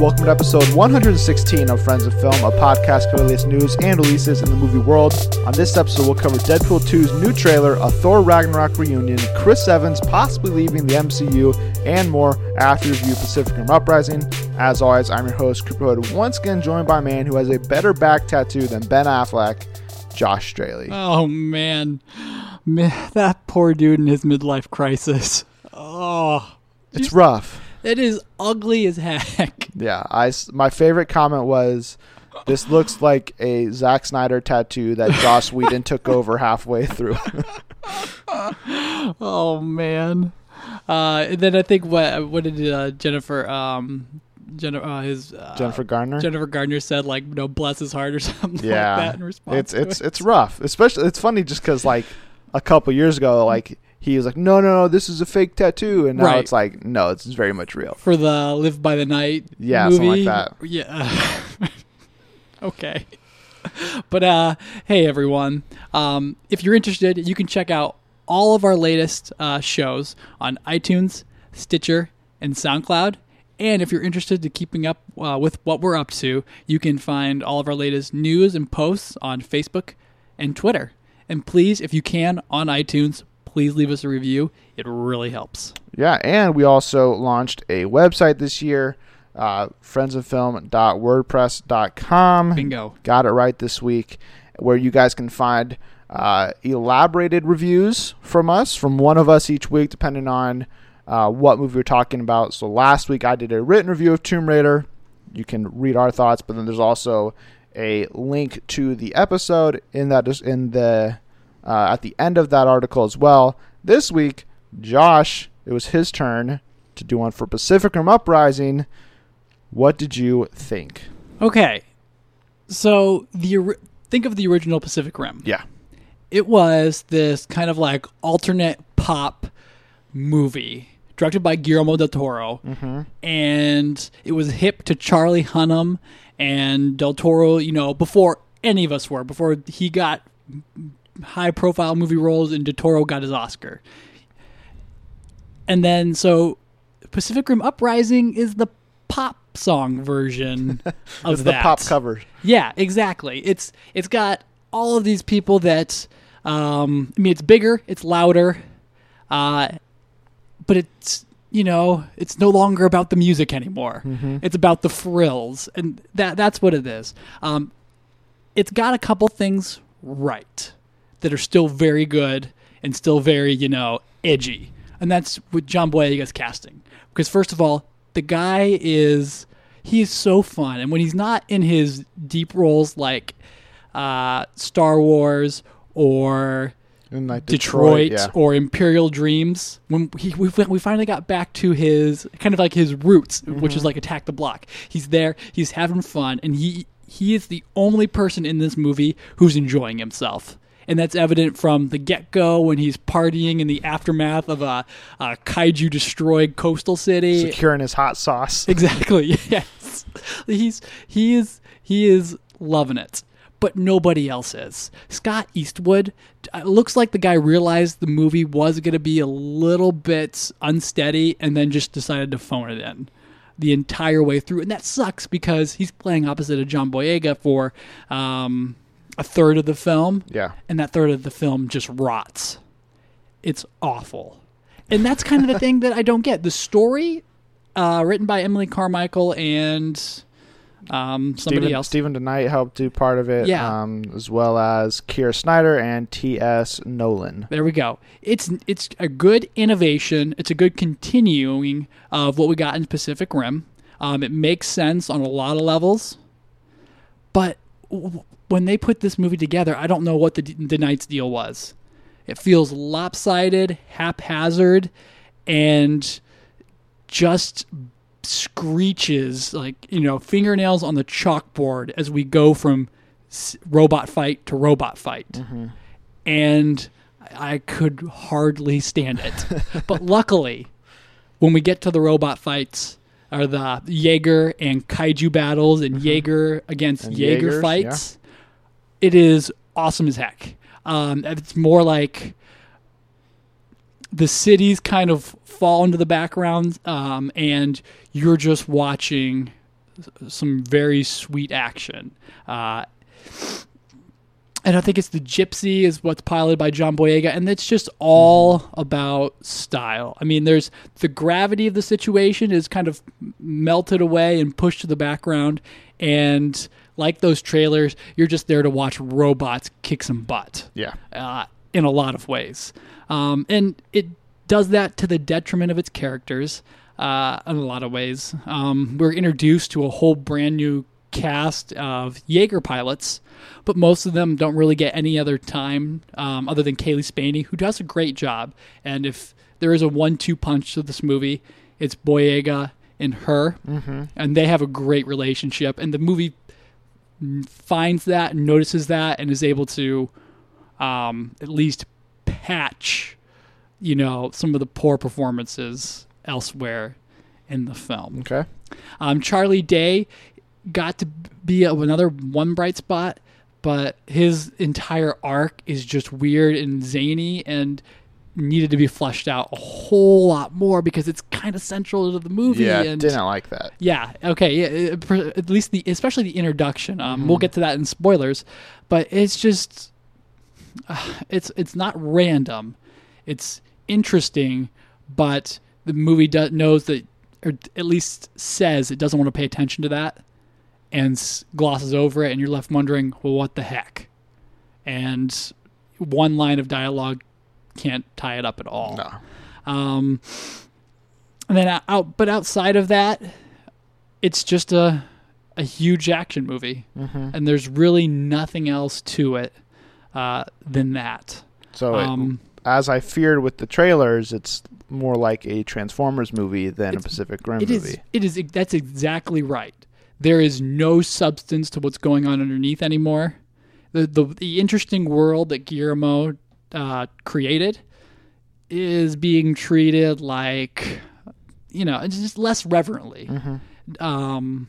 Welcome to episode 116 of Friends of Film, a podcast covering latest news and releases in the movie world. On this episode, we'll cover Deadpool 2's new trailer, a Thor Ragnarok reunion, Chris Evans possibly leaving the MCU, and more after review Pacific Rim Uprising. As always, I'm your host, Cooper Hood, once again joined by a man who has a better back tattoo than Ben Affleck, Josh Straley. Oh man. man, that poor dude in his midlife crisis. Oh, It's rough. It is ugly as heck. Yeah, I my favorite comment was, "This looks like a Zack Snyder tattoo that Joss Whedon took over halfway through." Oh man. Uh, and then I think what what did uh, Jennifer um Jennifer uh, his uh, Jennifer Garner. Jennifer Gardner said like no bless his heart or something yeah, like that in response. it's it's it. it's rough. Especially it's funny just because like a couple years ago, like he was like, "No, no, no, this is a fake tattoo," and now Right. it's like, "No, it's very much real." for the Live by the Night Yeah, movie. something like that. Yeah. okay. But uh hey everyone. Um if you're interested, you can check out all of our latest uh, shows on iTunes, Stitcher, and SoundCloud. And if you're interested in keeping up uh, with what we're up to, you can find all of our latest news and posts on Facebook and Twitter. And please, if you can, on iTunes, please leave us a review. It really helps. Yeah, and we also launched a website this year, uh. Bingo. Got it right this week, where you guys can find uh, elaborated reviews from us, from one of us each week, depending on uh, what movie we're talking about. So last week I did a written review of Tomb Raider. You can read our thoughts, but then there's also a link to the episode in that in the uh, at the end of that article as well. This week, Josh, it was his turn to do one for Pacific Rim Uprising. What did you think? Okay. So the think of the original Pacific Rim. Yeah. It was this kind of like alternate pop movie directed by Guillermo del Toro, and it was hip to Charlie Hunnam and del Toro. You know, before any of us were, before he got high-profile movie roles and del Toro got his Oscar. And then so Pacific Rim Uprising is the pop song version of It's the pop cover. Yeah, exactly. It's it's got all of these people that um I mean it's bigger, it's louder, uh but it's you know, it's no longer about the music anymore. It's about the frills and that that's what it is. Um it's got a couple things right that are still very good and still very, you know, edgy. And that's what John Boyega's casting. Because first of all, the guy is he is so fun and when he's not in his deep roles like uh, Star Wars or In like Detroit, Detroit, yeah. or Imperial Dreams. When he we, we finally got back to his kind of like his roots, which Mm-hmm. is like Attack the Block. He's there, he's having fun, and he he is the only person in this movie who's enjoying himself. And that's evident from the get go when he's partying in the aftermath of a, a kaiju destroyed coastal city. securing his hot sauce. Exactly. Yes. He's he is he is loving it. But nobody else is. Scott Eastwood looks like the guy realized the movie was going to be a little bit unsteady and then just decided to phone it in the entire way through. And that sucks because he's playing opposite of John Boyega for um, a third of the film Yeah. and that third of the film just rots. It's awful. And that's kind of the thing that I don't get. The story, uh, written by Emily Carmichael and um, somebody Steven, else. Steven DeKnight helped do part of it, Yeah. um, as well as Kira Snyder and T.S. Nowlin. There we go. It's it's a good innovation. It's a good continuing of what we got in Pacific Rim. Um, it makes sense on a lot of levels, but when they put this movie together, I don't know what the DeKnight's deal was. It feels lopsided, haphazard, and just screeches like you know fingernails on the chalkboard as we go from robot fight to robot fight mm-hmm. and I could hardly stand it. but luckily, when we get to the robot fights, or the Jaeger and kaiju battles and mm-hmm. Jaeger against And Jaeger Jaegers, fights, it is awesome as heck. Um, it's more like the cities kind of fall into the background, um, and you're just watching some very sweet action. Uh, and I think it's the Gipsy is what's piloted by John Boyega, and it's just all about style. I mean, there's the gravity of the situation is kind of melted away and pushed to the background, and like those trailers, you're just there to watch robots kick some butt. Yeah. Uh, in a lot of ways, um, and it does that to the detriment of its characters. Uh, in a lot of ways, um, we're introduced to a whole brand new cast of Jaeger pilots, but most of them don't really get any other time um, other than Cailee Spaeny, who does a great job. And if there is a one-two punch to this movie, it's Boyega and her, mm-hmm. and they have a great relationship. And the movie finds that, and notices that, and is able to um, at least patch, you know, some of the poor performances elsewhere in the film. Okay. Um, Charlie Day got to be a, another one bright spot, but his entire arc is just weird and zany and needed to be fleshed out a whole lot more because it's kind of central to the movie. Yeah, and didn't like that. yeah, okay, yeah, uh, at least the especially the introduction. Um, we'll get to that in spoilers, but it's just uh, it's it's not random. It's interesting, but the movie do- knows that, or at least says it doesn't want to pay attention to that, and s- glosses over it, and you're left wondering, well, what the heck? And one line of dialogue can't tie it up at all. No. Um, and then out, but outside of that, it's just a a huge action movie, Mm-hmm. and there's really nothing else to it uh, than that. So, it- Um, as I feared with the trailers, it's more like a Transformers movie than a Pacific Rim It movie. is. It is. That's exactly right. There is no substance to what's going on underneath anymore. The the, the interesting world that Guillermo uh, created is being treated like, you know, just less reverently. Um,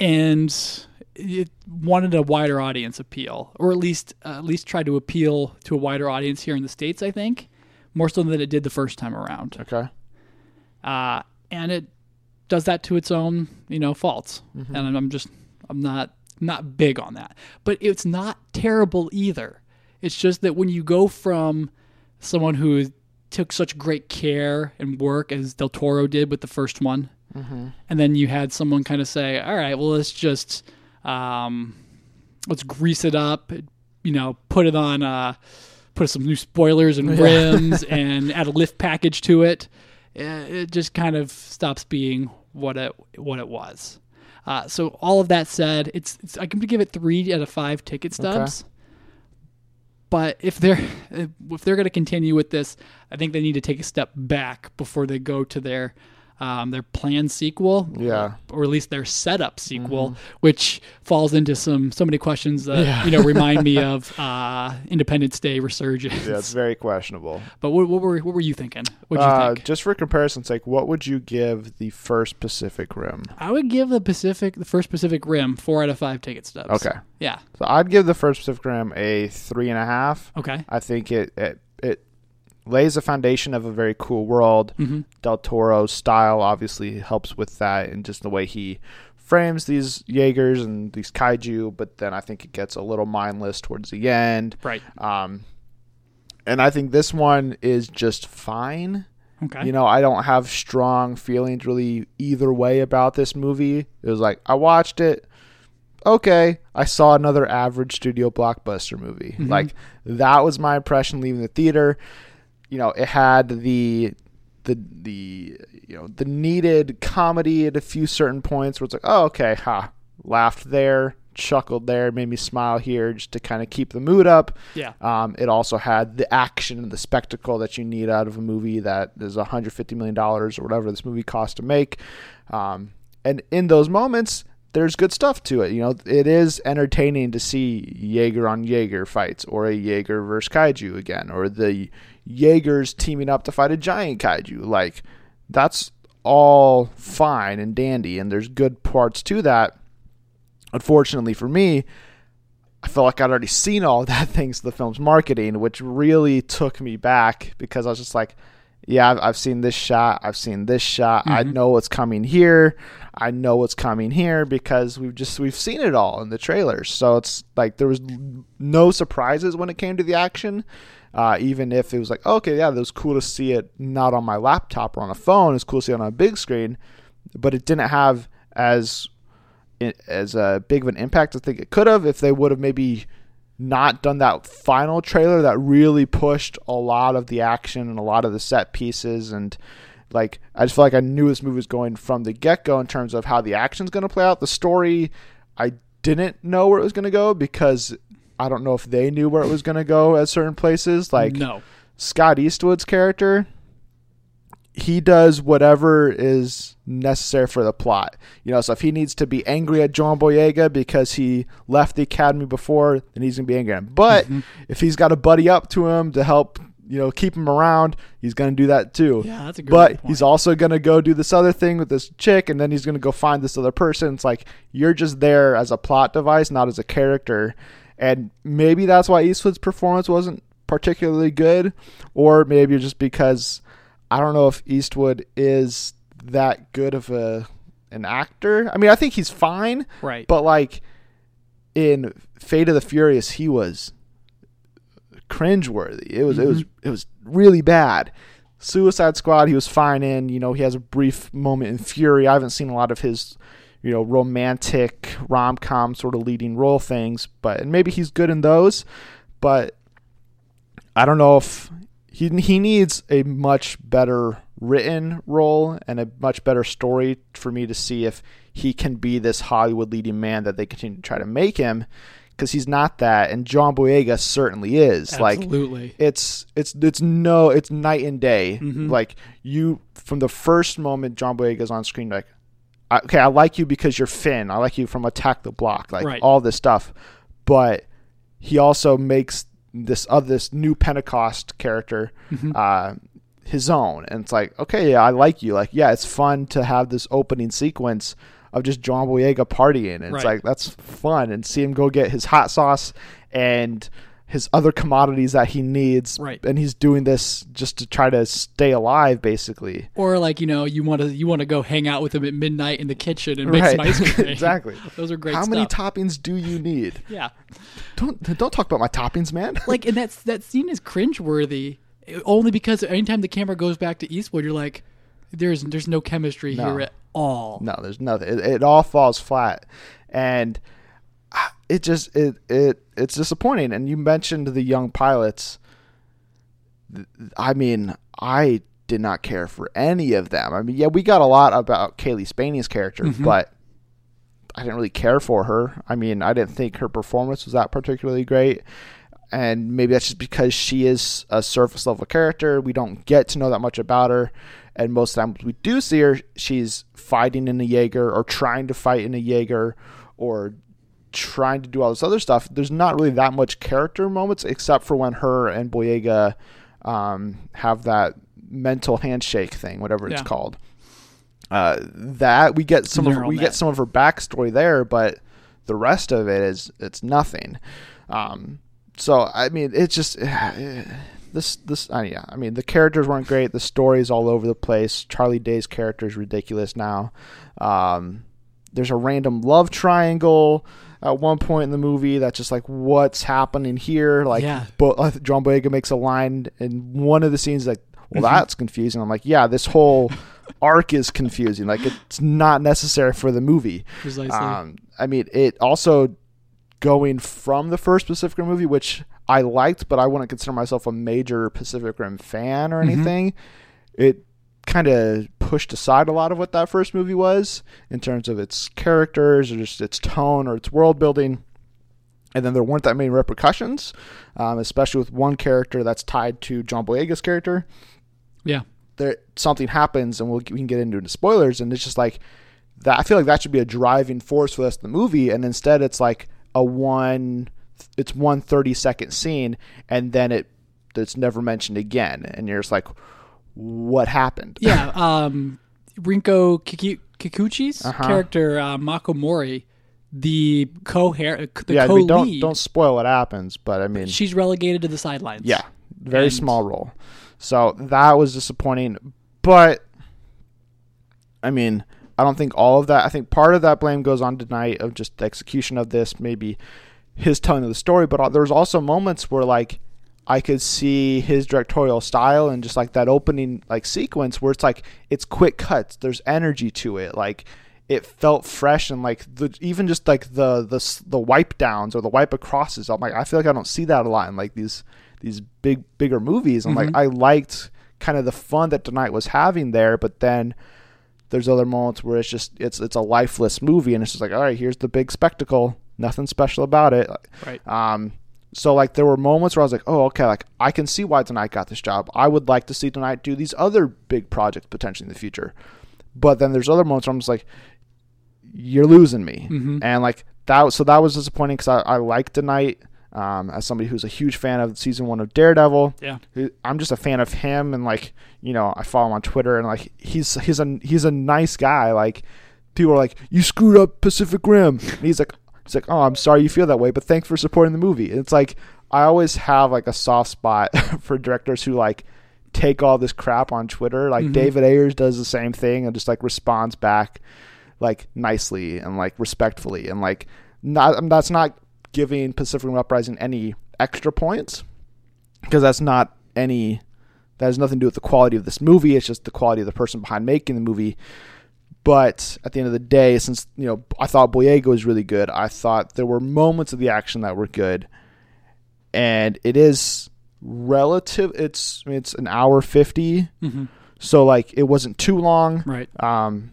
and it wanted a wider audience appeal, or at least uh, at least try to appeal to a wider audience here in the states. I think more so than it did the first time around Okay. uh, and it does that to its own you know faults and I'm- i'm just i'm not not big on that but it's not terrible either it's just that when you go from someone who took such great care and work as del toro did with the first one and then you had someone kind of say all right well let's just um, let's grease it up you know put it on uh, put some new spoilers and rims and add a lift package to it uh, it just kind of stops being what it what it was. Uh, so all of that said, it's, it's I can give it three out of five ticket stubs. But if they're if they're going to continue with this, I think they need to take a step back before they go to their um, their planned sequel, Yeah. or at least their setup sequel, which falls into some so many questions that Yeah. you know remind me of uh, Independence Day resurgence. Yeah, it's very questionable. But what, what were what were you thinking? What Uh, think? just for comparison's sake, what would you give the first Pacific Rim? I would give the Pacific, the first Pacific Rim, four out of five ticket stubs. Okay. Yeah. So I'd give the first Pacific Rim a three and a half. Okay. I think it it, it lays a foundation of a very cool world. Mhm. Del Toro's style obviously helps with that, and just the way he frames these Jaegers and these kaiju. But then I think it gets a little mindless towards the end. Right. Um, and I think this one is just fine. Okay. You know, I don't have strong feelings really either way about this movie. It was like I watched it. Okay, I saw another average studio blockbuster movie. Like that was my impression leaving the theater. You know, it had the the the you know the needed comedy at a few certain points where it's like, oh okay, ha, laughed there, chuckled there, made me smile here, just to kind of keep the mood up. yeah. Um, it also had the action and the spectacle that you need out of a movie that is 150 million dollars or whatever this movie cost to make. Um, and in those moments, there's good stuff to it. You know, it is entertaining to see Jaeger on Jaeger fights, or a Jaeger versus Kaiju again, or the Jaegers teaming up to fight a giant Kaiju. Like that's all fine and dandy, and there's good parts to that. Unfortunately for me, I felt like I'd already seen all that thanks to the film's marketing, which really took me back because I was just like, yeah, I've, I've seen this shot, I've seen this shot, I Mm-hmm. know what's coming here, I know what's coming here because we've just we've seen it all in the trailers. So it's like there was no surprises when it came to the action. Uh, even if it was like, okay, yeah, it was cool to see it not on my laptop or on a phone. It's cool to see it on a big screen, but it didn't have as as a big of an impact I think it could have if they would have maybe not done that final trailer that really pushed a lot of the action and a lot of the set pieces and like I just feel like I knew this movie was going from the get go in terms of how the action's going to play out. The story, I didn't know where it was going to go because I don't know if they knew where it was going to go at certain places. Like no. Scott Eastwood's character, he does whatever is necessary for the plot. You know, so if he needs to be angry at John Boyega because he left the academy before, then he's gonna be angry at him. But mm-hmm. if he's got a buddy up to him to help, you know, keep him around, he's gonna do that too. Yeah, that's a good But point. he's also gonna go do this other thing with this chick, and then he's gonna go find this other person. It's like you're just there as a plot device, not as a character. And maybe that's why Eastwood's performance wasn't particularly good, or maybe just because I don't know if Eastwood is that good of a an actor. I mean, I think he's fine, right. but like in Fate of the Furious, he was cringeworthy. It was it mm-hmm. was it was really bad. Suicide Squad, he was fine in. You know, he has a brief moment in Fury. I haven't seen a lot of his, you know, romantic rom com sort of leading role things, but and maybe he's good in those. But I don't know if he he needs a much better written role and a much better story for me to see if he can be this Hollywood leading man that they continue to try to make him because he's not that and John Boyega certainly is. Like it's it's it's no it's night and day. Mhm. like you from the first moment John Boyega's on screen like I- okay I like you because you're Finn. I like you from Attack the Block like Right. all this stuff. But he also makes this of this new Pentecost character Mm-hmm. uh, his own, and it's like, okay, yeah, I like you. Like, yeah, it's fun to have this opening sequence of just John Boyega partying, and it's like that's fun, and see him go get his hot sauce and his other commodities that he needs, Right. And he's doing this just to try to stay alive, basically. Or like you know you want to you want to go hang out with him at midnight in the kitchen and make some ice cream. exactly. Those are great. How stuff. many toppings do you need? Yeah. Don't don't talk about my toppings, man. like and that's that scene is cringeworthy only because anytime the camera goes back to Eastwood, you're like, there's there's no chemistry No. here at all. No, there's nothing. It, it all falls flat, and it just it it it's disappointing. And you mentioned the young pilots. I mean, I did not care for any of them. I mean, yeah, we got a lot about Cailee Spaeny's character, mm-hmm. but I didn't really care for her. I mean, I didn't think her performance was that particularly great. And maybe that's just because she is a surface level character. We don't get to know that much about her. And most of the times we do see her, she's fighting in a Jaeger or trying to fight in a Jaeger or trying to do all this other stuff. There's not really that much character moments except for when her and Boyega um, have that mental handshake thing, whatever it's Yeah. called. Uh, that we get some of we net. get some of her backstory there, but the rest of it is it's nothing. Um, so I mean, it's just this this uh, yeah. I mean, the characters weren't great. The story's all over the place. Charlie Day's character is ridiculous now. Um, there's a random love triangle at one point in the movie that's just like what's happening here. Like, Yeah. Bo- uh, John Boyega makes a line in one of the scenes like, well, that's confusing. I'm like, yeah, this whole arc is confusing. Like, it's not necessary for the movie. Precisely. Um, I mean, it also going from the first Pacific Rim movie, which I liked, but I wouldn't consider myself a major Pacific Rim fan or anything. It kind of pushed aside a lot of what that first movie was in terms of its characters or just its tone or its world building. And then there weren't that many repercussions, um, especially with one character that's tied to John Boyega's character yeah. there something happens and we'll, we can get into the spoilers and it's just like that I feel like that should be a driving force for of the movie and instead it's like a one it's one 30 second scene and then it it's never mentioned again and you're just like what happened Yeah. Um, Rinko Kiki- Kikuchi's Uh-huh. character uh, Mako Mori, the co the yeah I co mean, don't don't spoil what happens but I mean she's relegated to the sidelines. yeah very And- small role. So that was disappointing. But I mean, I don't think all of that. I think part of that blame goes on DeKnight of just the execution of this, maybe his telling of the story. But uh, there was also moments where like I could see his directorial style and just like that opening like sequence where it's like it's quick cuts. There's energy to it. Like it felt fresh and like the even just like the the the wipe downs or the wipe acrosses. I'm like I feel like I don't see that a lot in like these these big bigger movies. I'm like I liked kind of the fun that DeKnight was having there, but then there's other moments where it's just it's it's a lifeless movie and it's just like all right here's the big spectacle nothing special about it Right. um so like there were moments where i was like oh okay like i can see why DeKnight got this job. I would like to see DeKnight do these other big projects potentially in the future. But then there's other moments where i'm just like you're losing me. Mhm. and like that was so that was disappointing because I, I liked DeKnight um, as somebody who's a huge fan of season one of daredevil. Yeah. I'm just a fan of him and like you know I follow him on Twitter and like he's he's a he's a nice guy. Like people are like you screwed up Pacific Rim. And he's like he's like oh I'm sorry you feel that way but thanks for supporting the movie. And it's like I always have like a soft spot for directors who like take all this crap on Twitter. Like Mhm. David Ayers does the same thing and just like responds back like nicely and like respectfully. And like not that's not giving Pacific Rim Uprising any extra points because that's not any that has nothing to do with the quality of this movie. It's just the quality of the person behind making the movie but at the end of the day since you know I thought Boyega was really good I thought there were moments of the action that were good and it is relative it's I mean, it's an hour 50 hmm so like it wasn't too long Right. um,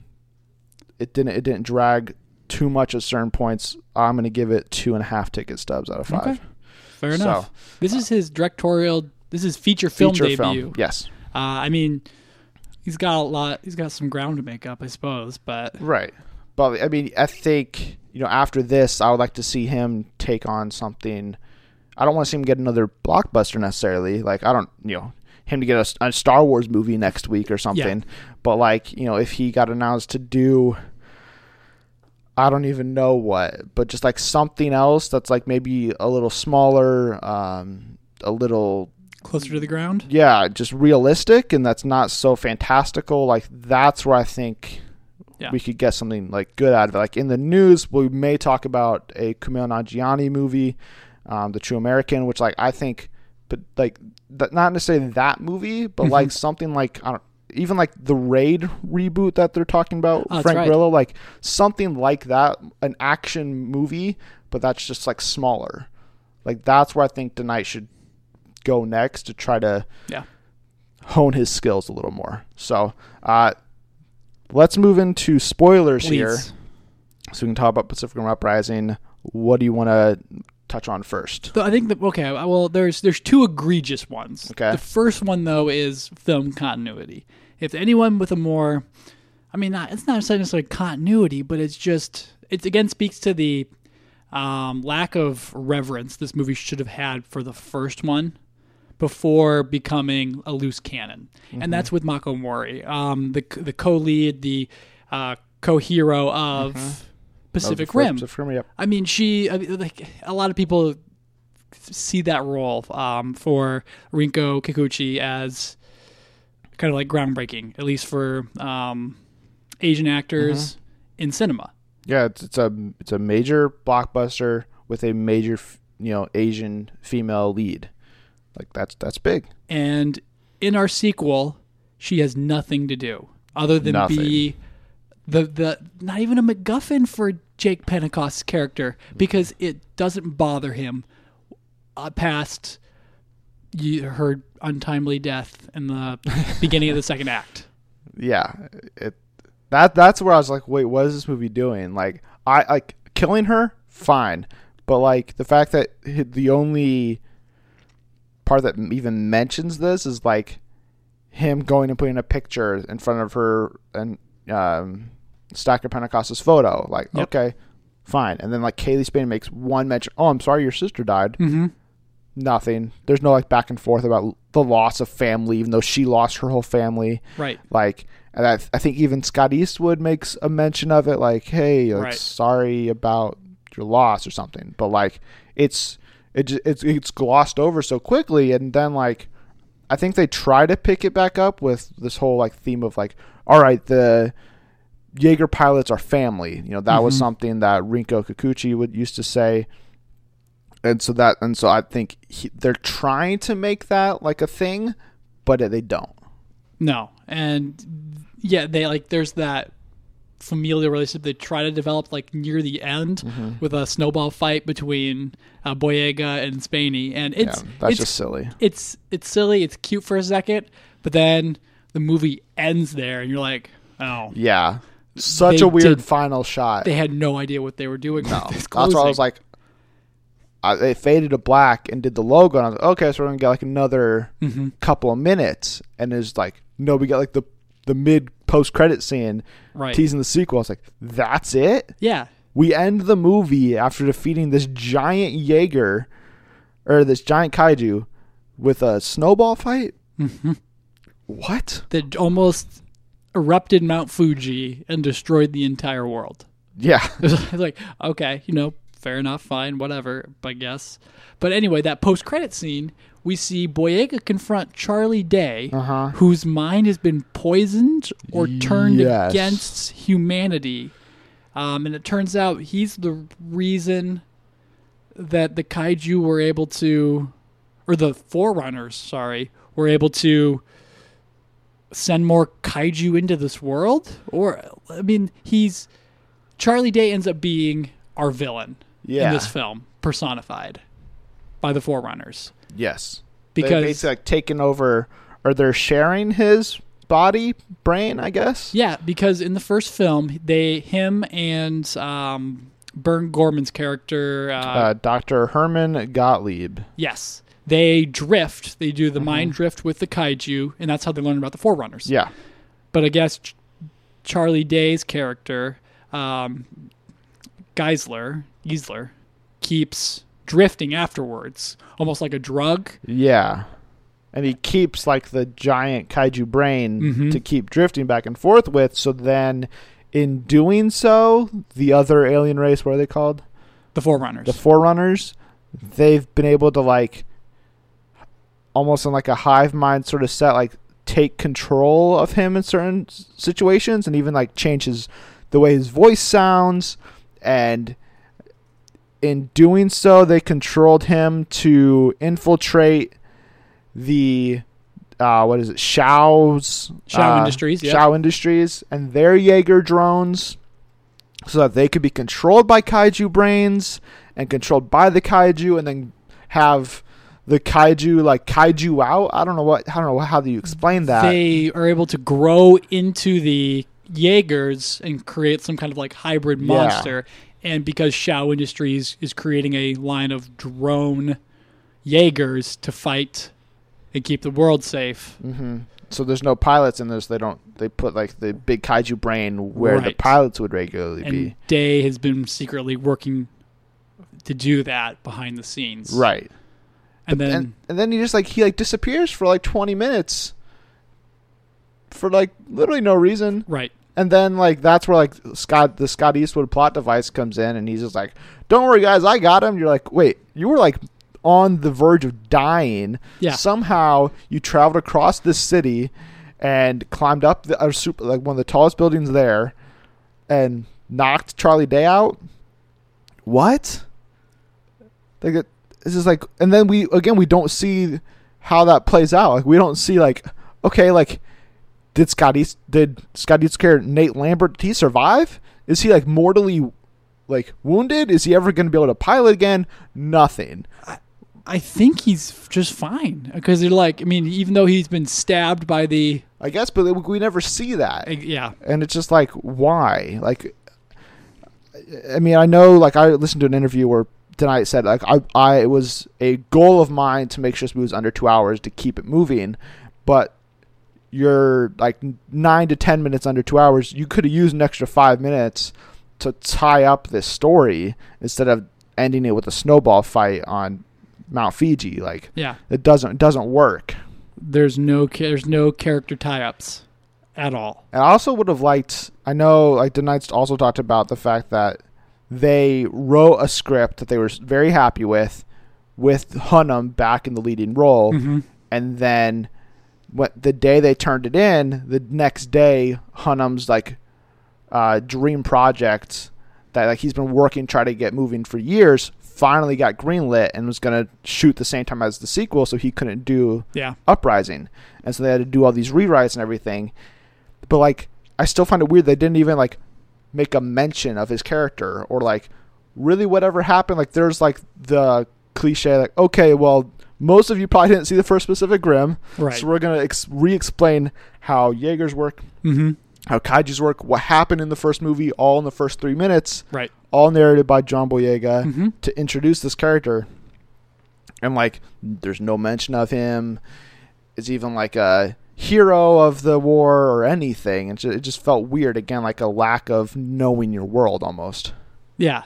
it didn't it didn't drag too much at certain points. I'm gonna give it two and a half ticket stubs out of five. Okay. Fair So- enough. This is his directorial. This is feature film Feature debut. film, yes, Uh, I mean, he's got a lot. He's got some ground to make up, I suppose. But right. But I mean, I think you know after this, I would like to see him take on something. I don't want to see him get another blockbuster necessarily. Like I don't, you know, him to get a, a Star Wars movie next week or something. But like you know, if he got announced to do. I don't even know what, but just like something else that's like maybe a little smaller, um, a little closer to the ground. yeah, just realistic and that's not so fantastical. Like that's where I think Yeah. we could get something like good out of it. Like in the news, we may talk about a Kumail Nanjiani movie, um, The True American, which like I think, but like th- not necessarily that movie, but like something like I don't. Even like the Raid reboot that they're talking about, Oh, Frank right. Grillo, like something like that, an action movie, but that's just like smaller. Like that's where I think DeKnight should go next to try to Yeah. hone his skills a little more. So, uh, let's move into spoilers here, so we can talk about Pacific Rim Uprising. What do you want to touch on first? So I think that okay. Well, there's there's two egregious ones. Okay. The first one though is film continuity. If anyone with a more, I mean, not, it's not necessarily continuity, but it's just it again speaks to the um, lack of reverence this movie should have had for the first one before becoming a loose cannon, and that's with Mako Mori, um, the the co-lead, the uh, co-hero of Pacific Of Rim. Pacific Rim, yep. I mean, she I mean, like a lot of people see that role um, for Rinko Kikuchi as kind of like groundbreaking, at least for um, Asian actors in cinema. Yeah, it's, it's a it's a major blockbuster with a major you know Asian female lead. Like that's that's big. And in our sequel, she has nothing to do other than Nothing. be the the not even a MacGuffin for Jake Pentecost's character because it doesn't bother him uh, past you, her untimely death in the beginning of the second act. Yeah, it that that's where I was like, wait, what is this movie doing? Like, I like killing her, fine, but like the fact that the only part that even mentions this is like him going and putting a picture in front of her and um, Stacker Pentecost's photo. Like, Yep. okay, fine, and then like Cailee Spain makes one mention. Oh, I'm sorry, your sister died. Mm-hmm. Nothing. There's no like back and forth about the loss of family, even though she lost her whole family. Right. Like, and I, I think even Scott Eastwood makes a mention of it, like, "Hey, like, Right. sorry about your loss" or something. But like, it's it, it's it's glossed over so quickly, and then like I think they try to pick it back up with this whole like theme of like, all right, the Jaeger pilots are family. You know, that was Mhm. something that Rinko Kikuchi would used to say. And so that and so I think he, they're trying to make that like a thing, but they don't. No, and yeah, they like there's that familial relationship they try to develop like near the end Mm-hmm. with a snowball fight between uh, Boyega and Spaeny, and it's yeah, that's it's, just silly. it's it's silly, it's cute for a second, but then the movie ends there, and you're like, oh, Yeah. Such a weird did- final shot. they had no idea what they were doing. No, that's why I was like, I, they faded to black and did the logo, and I was like, okay, so we're gonna get like another Mhm. couple of minutes, and it's like, no, we got like the the mid post credit scene right, teasing the sequel. I was like, that's it. yeah, We end the movie after defeating this giant Jaeger or this giant kaiju with a snowball fight. hmm What? that almost erupted Mount Fuji and destroyed the entire world. Yeah, It's like, okay, you know, fair enough, fine, whatever, I guess. But anyway, that post credit scene, we see Boyega confront Charlie Day, uh huh. whose mind has been poisoned or turned Yes. against humanity. Um, and it turns out he's the reason that the kaiju were able to, or the forerunners, sorry, were able to send more kaiju into this world. Or, I mean, he's. Charlie Day ends up being our villain Yeah. in this film, personified by the forerunners. Yes. Because basically like taken over, or they're sharing his body, brain, I guess. Yeah, because in the first film, they him and um, Burn Gorman's character, uh, Uh, Dr. Hermann Gottlieb. yes, they drift. They do the Mm-hmm. mind drift with the kaiju, and that's how they learn about the Forerunners. Yeah. But I guess Ch- Charlie Day's character, um, Geiszler, Geiszler, keeps drifting afterwards, almost like a drug. Yeah. And he keeps like the giant kaiju brain Mhm. to keep drifting back and forth with. So then, in doing so, the other alien race, what are they called? The Forerunners. The Forerunners, they've been able to like almost in like a hive mind sort of set, like take control of him in certain situations and even like change his the way his voice sounds and in doing so they controlled him to infiltrate the uh, what is it Shao's Shao uh, Industries, yep. Shao Industries and their Jaeger drones so that they could be controlled by kaiju brains and controlled by the kaiju and then have the kaiju like kaiju out. I don't know what I don't know how do you explain that. they are able to grow into the Jaegers and create some kind of like hybrid Yeah. And because Shao Industries is creating a line of drone Jaegers to fight and keep the world safe. hmm So there's no pilots in this. They don't. They put like the big kaiju brain where the pilots would regularly And be. Day has been secretly working to do that behind the scenes. Right. And then and and then he just like he like disappears for like 20 minutes for like literally no reason. right. And then like that's where like Scott the Scott Eastwood plot device comes in and he's just like, "Don't worry guys, I got him." You're like, "Wait, you were like on the verge of dying. Yeah. Somehow you traveled across this city and climbed up the uh, super, like one of the tallest buildings there and knocked Charlie Day out." What? Like it, this is like and then we again we don't see how that plays out. Like we don't see like okay, like did Scott East did Scott East's character Nate Lambert did he survive? Is he like mortally like wounded? Is he ever going to be able to pilot again? Nothing. I think he's just fine because they're like, I mean, even though he's been stabbed by the, I guess, but we never see that, yeah, and it's just like why? Like, I mean, I know, like I listened to an interview where DeKnight said like I, I it was a goal of mine to make sure this movie was under two hours to keep it moving, but you're like nine to ten minutes under two hours. You could have used an extra five minutes to tie up this story instead of ending it with a snowball fight on Mount Fuji. Like yeah. it doesn't it doesn't work. There's no there's no character tie-ups at all. And I also would have liked. I know, like DeKnight's also talked about the fact that they wrote a script that they were very happy with, with Hunnam back in the leading role, Mhm. and then what the day they turned it in, the next day Hunnam's like uh, dream project that like he's been working trying to get moving for years finally got greenlit and was gonna shoot the same time as the sequel, so he couldn't do Yeah. Uprising, and so they had to do all these rewrites and everything. But like, I still find it weird they didn't even like make a mention of his character or like really whatever happened. Like, there's like the cliche like, okay, well, most of you probably didn't see the first Pacific Rim, Right. so we're gonna ex- re-explain how Jaegers work, mm-hmm. how kaiju's work, what happened in the first movie, all in the first three minutes Right. all narrated by John Boyega Mhm. to introduce this character. And like, there's no mention of him. Is even like a hero of the war or anything. It just, it just felt weird. Again, like a lack of knowing your world almost. Yeah,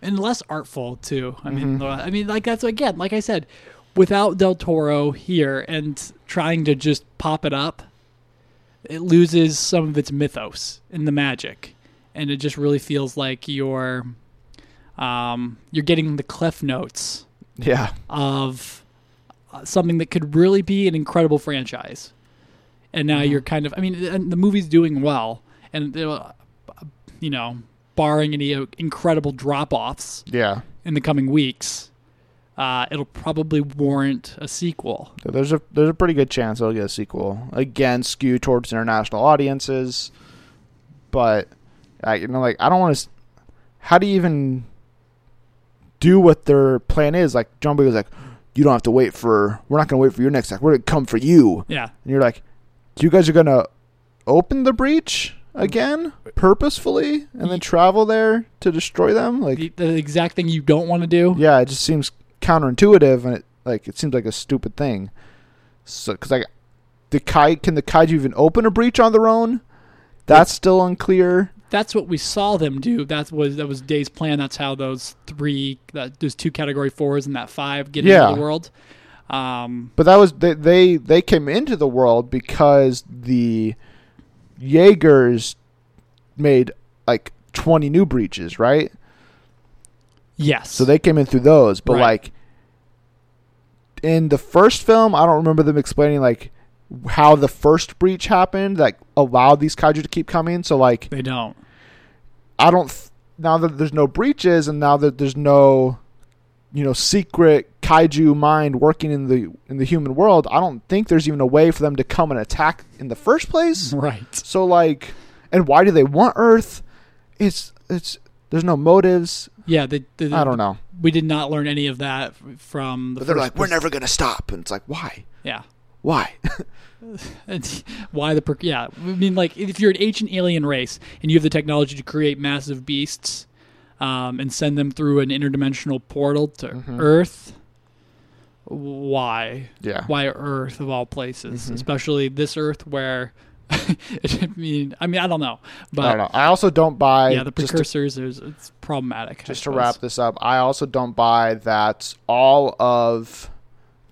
and less artful too. I mean, Mhm. I mean, like that's again, like I said, without Del Toro here and trying to just pop it up, it loses some of its mythos and the magic, and it just really feels like you're, um, you're getting the cliff notes Yeah, of uh, something that could really be an incredible franchise. And now Mhm. you're kind of, I mean, and the movie's doing well, and uh, you know, barring any uh, incredible drop offs yeah. in the coming weeks, uh, it'll probably warrant a sequel. So there's a there's a pretty good chance it'll get a sequel. Again, skewed towards international audiences, but I you know like I don't want to. How do you even do what their plan is? Like John Boy was like, you don't have to wait for. We're not gonna wait for your next act. We're gonna come for you. Yeah, And you're like, you guys are gonna open the breach again purposefully and then travel there to destroy them. Like, the, the exact thing you don't want to do. yeah, it just seems counterintuitive, and it like it seems like a stupid thing. So, because like the kai can the kaiju even open a breach on their own? That's still unclear. That's what we saw them do. That was that was Day's plan. That's how those three, that those two category fours and that five get Yeah. into the world. Um, But that was they they they came into the world because the Jaegers made like twenty new breaches, right? Yes. So they came in through those, but Right. like in the first film, I don't remember them explaining like how the first breach happened that allowed these kaiju to keep coming. So like they don't. I don't th- now that there's no breaches and now that there's no you know secret kaiju mind working in the in the human world, I don't think there's even a way for them to come and attack in the first place. Right. So like and why do they want Earth? It's it's there's no motives. Yeah. The, the, I don't know. We did not learn any of that from the. But they're first like, we're never gonna stop, and it's like, why? Yeah. Why? And why the per- yeah i mean like if you're an ancient alien race and you have the technology to create massive beasts um, and send them through an interdimensional portal to Mhm. earth why yeah. why earth of all places Mhm. especially this earth where i mean i mean i don't know but I don't know. I also don't buy. yeah the just to, precursors is it's problematic just to wrap this up, I also don't buy that all of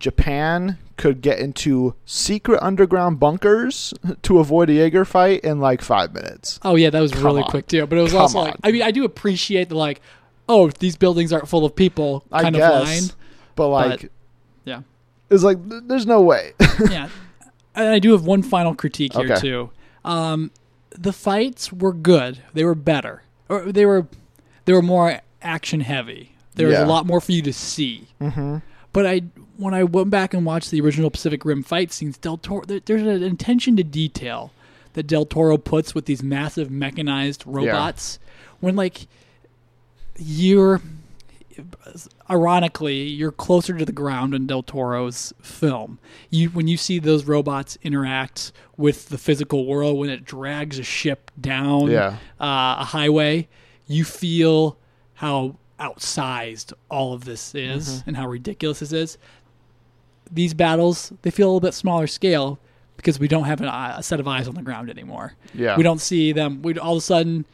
Japan could get into secret underground bunkers to avoid a Jaeger fight in like five minutes. Oh yeah, that was Come really on. quick too. But it was Come also like on. I mean I do appreciate the like, oh these buildings aren't full of people I kind guess, of line. but like, yeah. it's like there's no way. yeah. And I do have one final critique here Okay. too. Um, the fights were good. They were better, or they were they were more action heavy. There was Yeah. a lot more for you to see. mm-hmm. But I when I went back and watched the original Pacific Rim fight scenes, Del Toro there, there's an attention to detail that Del Toro puts with these massive mechanized robots. When like you're ironically you're closer to the ground in Del Toro's film. You when you see those robots interact with the physical world when it drags a ship down Yeah. uh, a highway, you feel how outsized all of this is Mm-hmm. and how ridiculous this is. These battles they feel a little bit smaller scale because we don't have an, a set of eyes on the ground anymore. Yeah. We don't see them. We all of a sudden,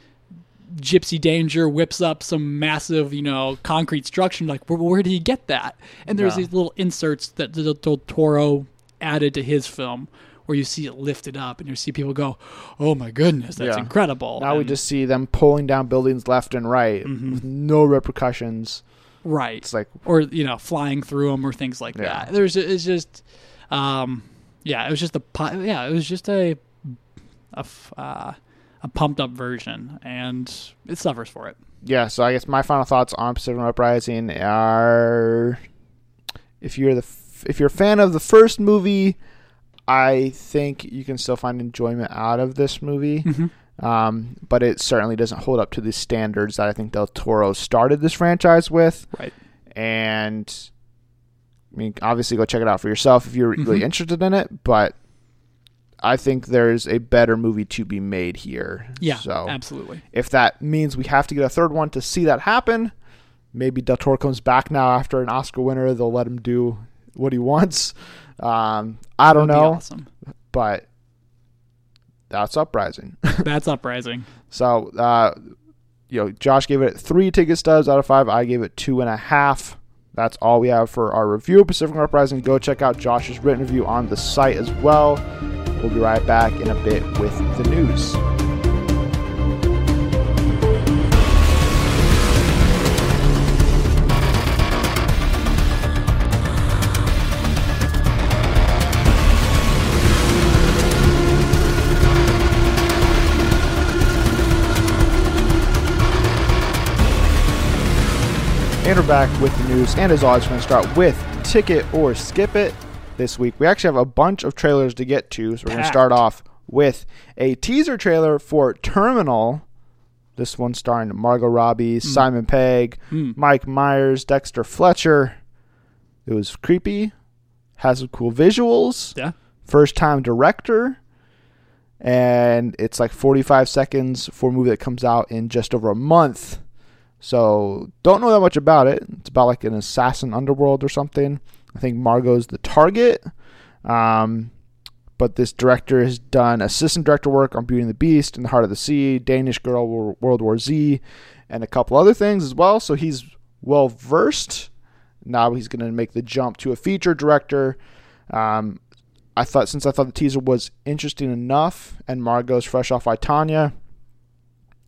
Gipsy Danger whips up some massive, you know, concrete structure. Like, where, where did he get that? And there's Yeah. these little inserts that Del Toro added to his film, where you see it lifted up, and you see people go, "Oh my goodness, that's Yeah. incredible!" Now we just see them pulling down buildings left and right Mhm. with no repercussions. right, It's like, or you know, flying through them or things like Yeah. that. There's it's just, um, Yeah, it was just a yeah, it was just a, uh, a pumped up version, and it suffers for it. yeah, so I guess my final thoughts on Pacific Uprising are if you're the f- if you're a fan of the first movie, I think you can still find enjoyment out of this movie. Um, but it certainly doesn't hold up to the standards that I think Del Toro started this franchise with. Right. And I mean, obviously, go check it out for yourself if you're really Mhm. interested in it. But I think there's a better movie to be made here. Yeah, So absolutely. if that means we have to get a third one to see that happen, maybe Del Toro comes back now after an Oscar winner. They'll let him do what he wants. Um, I don't know, Awesome. but that's uprising. That's uprising. so, uh, you know, Josh gave it three ticket stubs out of five. I gave it two and a half. That's all we have for our review of Pacific Uprising. Go check out Josh's written review on the site as well. We'll be right back in a bit with the news. And we're back with the news. And as always, we're going to start with Ticket or Skip It this week. We actually have a bunch of trailers to get to. So we're going to start off with a teaser trailer for Terminal. This one starring Margot Robbie, Simon Pegg, Hmm. Mike Myers, Dexter Fletcher. It was creepy, has some cool visuals, Yeah. first time director, and it's like 45 seconds for a movie that comes out in just over a month. So don't know that much about it. It's about like an assassin underworld or something. I think Margot's the target. Um, but this director has done assistant director work on Beauty and the Beast, In the Heart of the Sea, Danish Girl, World War Z, and a couple other things as well. So he's well versed. Now he's going to make the jump to a feature director. Um, I thought since I thought the teaser was interesting enough, and Margot's fresh off I Tonya,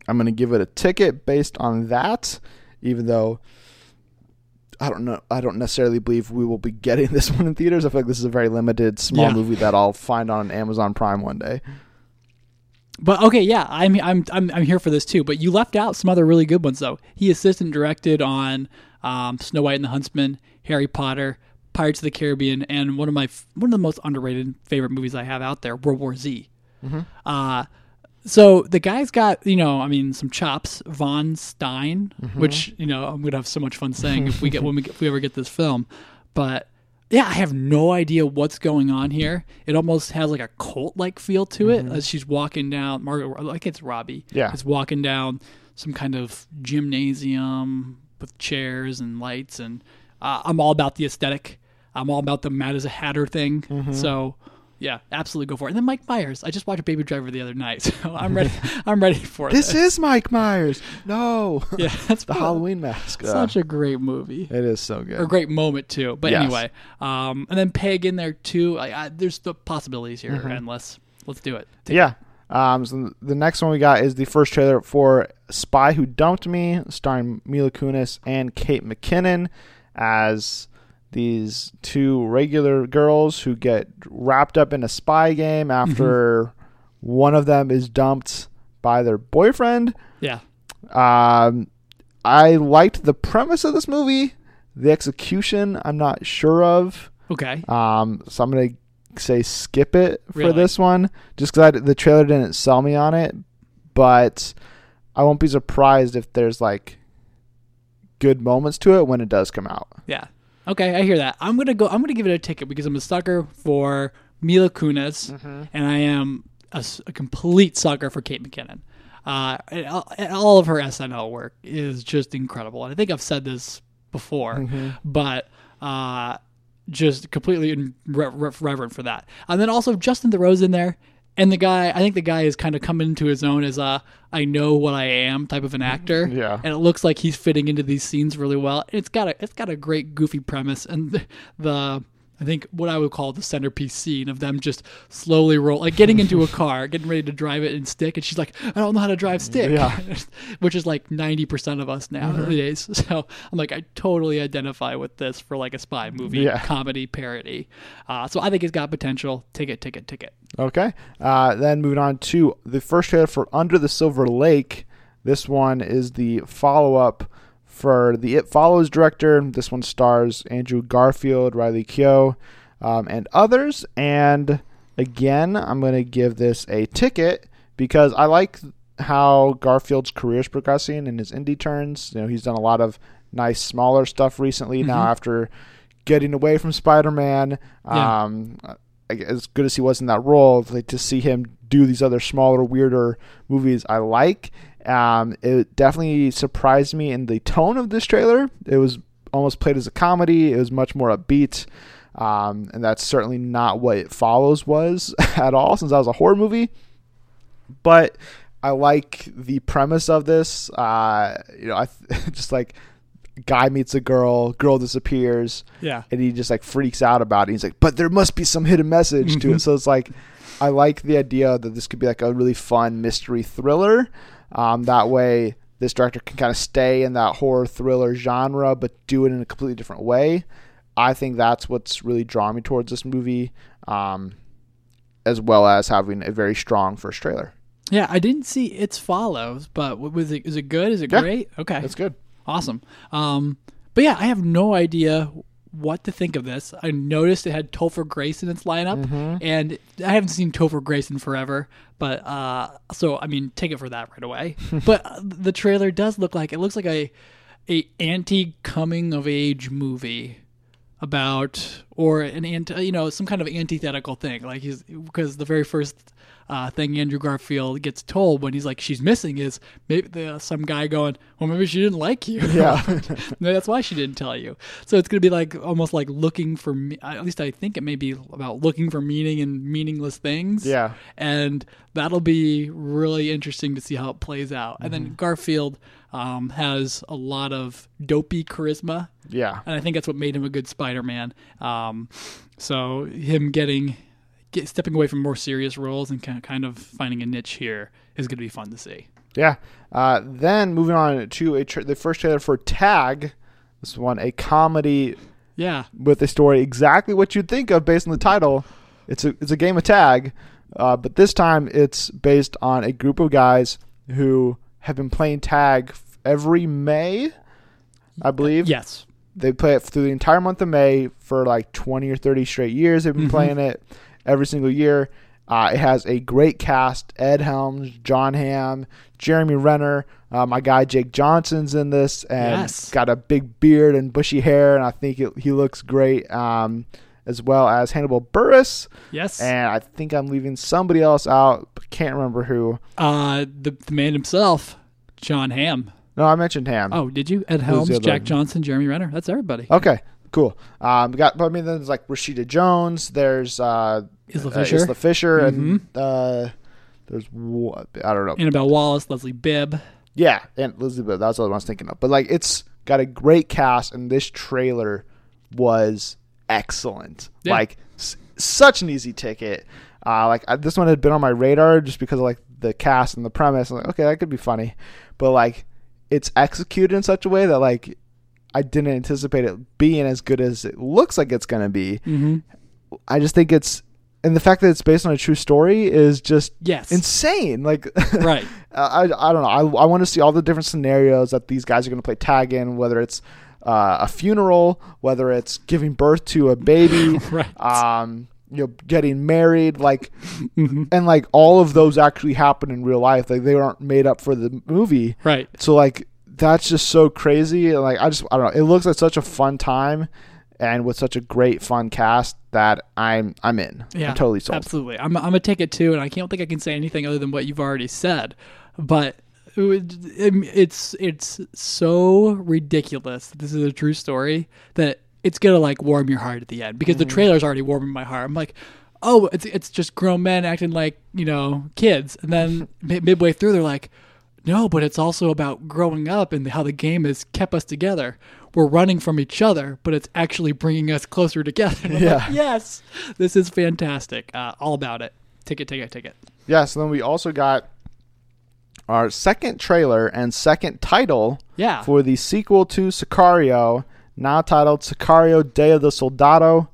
I'm going to give it a ticket based on that. Even though I don't know, I don't necessarily believe we will be getting this one in theaters. I feel like this is a very limited, small Yeah. movie that I'll find on Amazon Prime one day. But okay, yeah, I'm I'm I'm I'm here for this too. But you left out some other really good ones though. He assistant directed on um, Snow White and the Huntsman, Harry Potter, Pirates of the Caribbean, and one of my one of the most underrated favorite movies I have out there, World War Z. Uh, so the guy's got you know I mean some chops. Vaughn Stein, mm-hmm. which you know I'm gonna have so much fun saying if we get when we get, if we ever get this film, but. Yeah, I have no idea what's going on here. It almost has like a cult like feel to it mm-hmm. as she's walking down. Margaret, like it's Robbie. Yeah. is walking down some kind of gymnasium with chairs and lights, and uh, I'm all about the aesthetic. I'm all about the Mad as a Hatter thing. Mm-hmm. So, yeah, absolutely go for it. And then Mike Myers. I just watched Baby Driver the other night, so I'm ready. I'm ready for This this. is Mike Myers. No, yeah, that's the Halloween mask. Uh, Such a great movie. it is so good. or a great moment too. But Yes. anyway, um, and then Pegg in there too. I, I, there's the possibilities here, Mm-hmm. and let's let's do it. Yeah. Um, so the next one we got is the first trailer for Spy Who Dumped Me, starring Mila Kunis and Kate McKinnon as these two regular girls who get wrapped up in a spy game after one of them is dumped by their boyfriend. Yeah, Um, I liked the premise of this movie. The execution, I'm not sure of. okay. Um, so I'm gonna say skip it for Really? this one, just because the trailer didn't sell me on it. But I won't be surprised if there's like good moments to it when it does come out. Yeah. Okay, I hear that. I'm gonna go. I'm gonna give it a ticket because I'm a sucker for Mila Kunis, Mm-hmm. and I am a complete sucker for Kate McKinnon. Uh, and all, and all of her SNL work is just incredible, and I think I've said this before, Mm-hmm. but uh, just completely re- re- reverent for that. And then also Justin Theroux's in there, and the guy. I think the guy is kind of coming into his own as a I know what I am type of an actor Yeah. and it looks like he's fitting into these scenes really well. It's got a it's got a great goofy premise, and the, the I think what I would call the centerpiece scene of them just slowly roll, like getting into a car, getting ready to drive it in stick, and she's like, "I don't know how to drive stick," Yeah. which is like ninety percent of us nowadays. So I'm like, I totally identify with this for like a spy movie, Yeah. comedy parody. Uh, so I think it's got potential. Ticket, ticket, ticket. Okay. Uh, then moving on to the first trailer for Under the Silver Lake. This one is the follow up for the It Follows director. This one stars Andrew Garfield, Riley Keough, um, and others. And again, I'm going to give this a ticket because I like how Garfield's career is progressing in his indie turns. You know, he's done a lot of nice smaller stuff recently now after getting away from Spider-Man. Yeah. Um, as good as he was in that role, like to see him do these other smaller, weirder movies, I like. Um, it definitely surprised me in the tone of this trailer. It was almost played as a comedy. It was much more upbeat, um, and that's certainly not what it follows was at all. Since that was a horror movie, but I like the premise of this. Uh, you know, I just like guy meets a girl, girl disappears Yeah. and he just like freaks out about it. He's like, but there must be some hidden message to it. So it's like, I like the idea that this could be like a really fun mystery thriller. Um, that way, this director can kind of stay in that horror thriller genre, but do it in a completely different way. I think that's what's really drawn me towards this movie, um, as well as having a very strong first trailer. Yeah, I didn't see It Follows, but was it? Is it good? Is it Yeah. great? Okay, That's good. awesome. Um, but yeah, I have no idea what to think of this. I noticed it had Topher Grace in its lineup, Mm-hmm. and I haven't seen Topher Grace in forever. But uh, so I mean, take it for that right away. but uh, the trailer does look like it looks like a a anti coming of age movie about or an anti you know some kind of antithetical thing like he's because the very first uh, thing Andrew Garfield gets told when he's like she's missing is maybe the, some guy going well maybe she didn't like you Yeah. that's why she didn't tell you so it's gonna be like almost like looking for me at least I think it may be about looking for meaning in meaningless things Yeah. and that'll be really interesting to see how it plays out and Mm-hmm. then Garfield um, has a lot of dopey charisma Yeah. and I think that's what made him a good Spider-Man. Um, so him getting get, stepping away from more serious roles and kind of, kind of finding a niche here is going to be fun to see. Yeah. Uh, then moving on to a tra- the first trailer for Tag. This one, a comedy Yeah, with a story exactly what you'd think of based on the title. It's a it's a game of tag, uh, but this time it's based on a group of guys who have been playing tag every May, I believe. yes, They play it through the entire month of May for like 20 or 30 straight years. They've been Mhm. playing it every single year. Uh, it has a great cast: Ed Helms, Jon Hamm, Jeremy Renner. Uh, my guy Jake Johnson's in this, and Yes. got a big beard and bushy hair, and I think it, he looks great. Um, as well as Hannibal Buress, yes. and I think I'm leaving somebody else out, but can't remember who. uh, the the man himself, Jon Hamm. No, I mentioned Hamm. Oh, did you? Ed Helms, Jack one? Johnson, Jeremy Renner. That's everybody. Okay, cool. Um, we got, but I mean, there's like Rashida Jones. There's uh, Isla uh, Fisher, Mm-hmm. Isla Fisher, and uh, there's what I don't know. Annabelle Wallis, Leslie Bibb. yeah, and Elizabeth. That's what I was thinking of. But like, it's got a great cast, and this trailer was excellent. Yeah. Like, s- such an easy ticket. Uh, like I, this one had been on my radar just because of like the cast and the premise. I'm like, okay, that could be funny, but like, it's executed in such a way that like. I didn't anticipate it being as good as it looks like it's going to be. Mm-hmm. I just think it's and the fact that it's based on a true story is just Yes, insane. Like, right. I, I don't know. I, I want to see all the different scenarios that these guys are going to play tag in, whether it's uh, a funeral, whether it's giving birth to a baby, Right. um, you know, getting married, like, Mhm. and like all of those actually happen in real life. Like they aren't made up for the movie. Right. So like that's just so crazy. And, Like I just I don't know. It looks like such a fun time, and with such a great fun cast that I'm I'm in. Yeah, I'm totally sold. Absolutely. I'm, I'm a take it too, and I can't think I can say anything other than what you've already said. But it's it's so ridiculous. This is a true story that it's gonna like warm your heart at the end because the trailer's already warming my heart. I'm like, oh, it's it's just grown men acting like you know kids, and then midway through they're like. no, but it's also about growing up and how the game has kept us together. We're running from each other, but it's actually bringing us closer together. I'm like, Yeah. yes, this is fantastic. Uh, all about it. Ticket, ticket, ticket. Yeah, so then we also got our second trailer and second title Yeah. for the sequel to Sicario, now titled Sicario Day of the Soldado.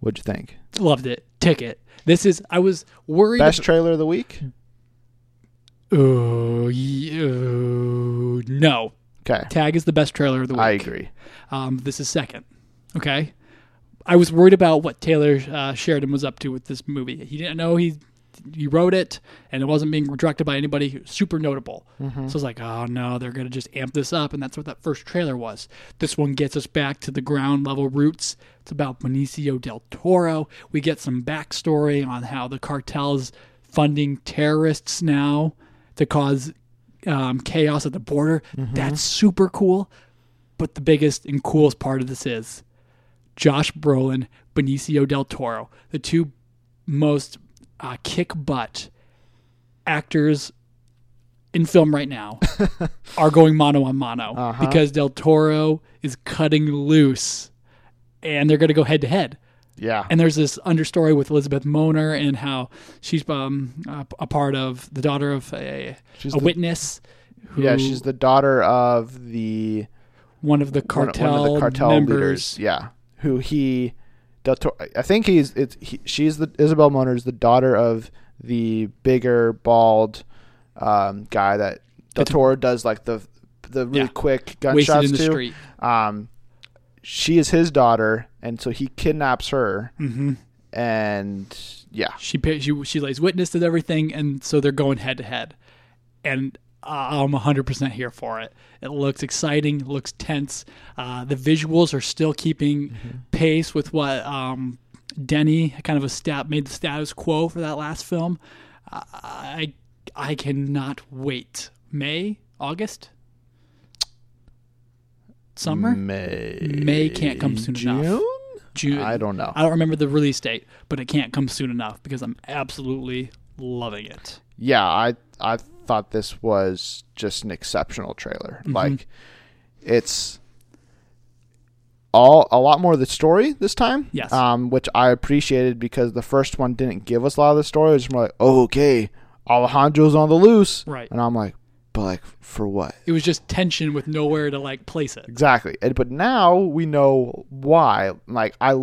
What'd you think? Loved it. Ticket. This is. I was worried. Best trailer of the week? Oh, ye- oh, no. Okay. Tag is the best trailer of the week. I agree. Um, this is second. Okay. I was worried about what Taylor uh, Sheridan was up to with this movie. He didn't know he he wrote it, and it wasn't being directed by anybody super notable. So I was like, oh no, they're gonna just amp this up, and that's what that first trailer was. This one gets us back to the ground level roots. It's about Benicio del Toro. We get some backstory on how the cartel's funding terrorists now to cause um, chaos at the border. That's super cool. But the biggest and coolest part of this is Josh Brolin, Benicio del Toro, the two most uh, kick butt actors in film right now, are going mano a mano Uh-huh. because del Toro is cutting loose, and they're going to go head to head. Yeah. And there's this understory with Elizabeth Moner and how she's um, a, a part of the daughter of a, She's a the- witness. Who, yeah, she's the daughter of the one of the one- cartel, one of the cartel members. leaders. Yeah, who he, Del Toro, I think he's it's he, she's the Isabel Moner is the daughter of the bigger bald um, guy that Del Toro does like the the really Yeah. quick gunshots to. street. Um, she is his daughter, and so he kidnaps her, hmm and yeah, She she she lays witness to everything, and so they're going head to head. And I'm 100% here for it. It looks exciting, looks tense. Uh, the visuals are still keeping pace with what um, Denny kind of a stat made the status quo for that last film. I I cannot wait. May August summer May May can't come soon June? enough. June. I don't know. I don't remember the release date, but it can't come soon enough because I'm absolutely loving it. yeah, I I thought this was just an exceptional trailer. Mm-hmm. Like it's all a lot more of the story this time. Yes. Um, which I appreciated because the first one didn't give us a lot of the story. It was more like, oh, okay, Alejandro's on the loose. Right. And I'm like, but like for what? It was just tension with nowhere to like place it. Exactly. And, but now we know why. Like I,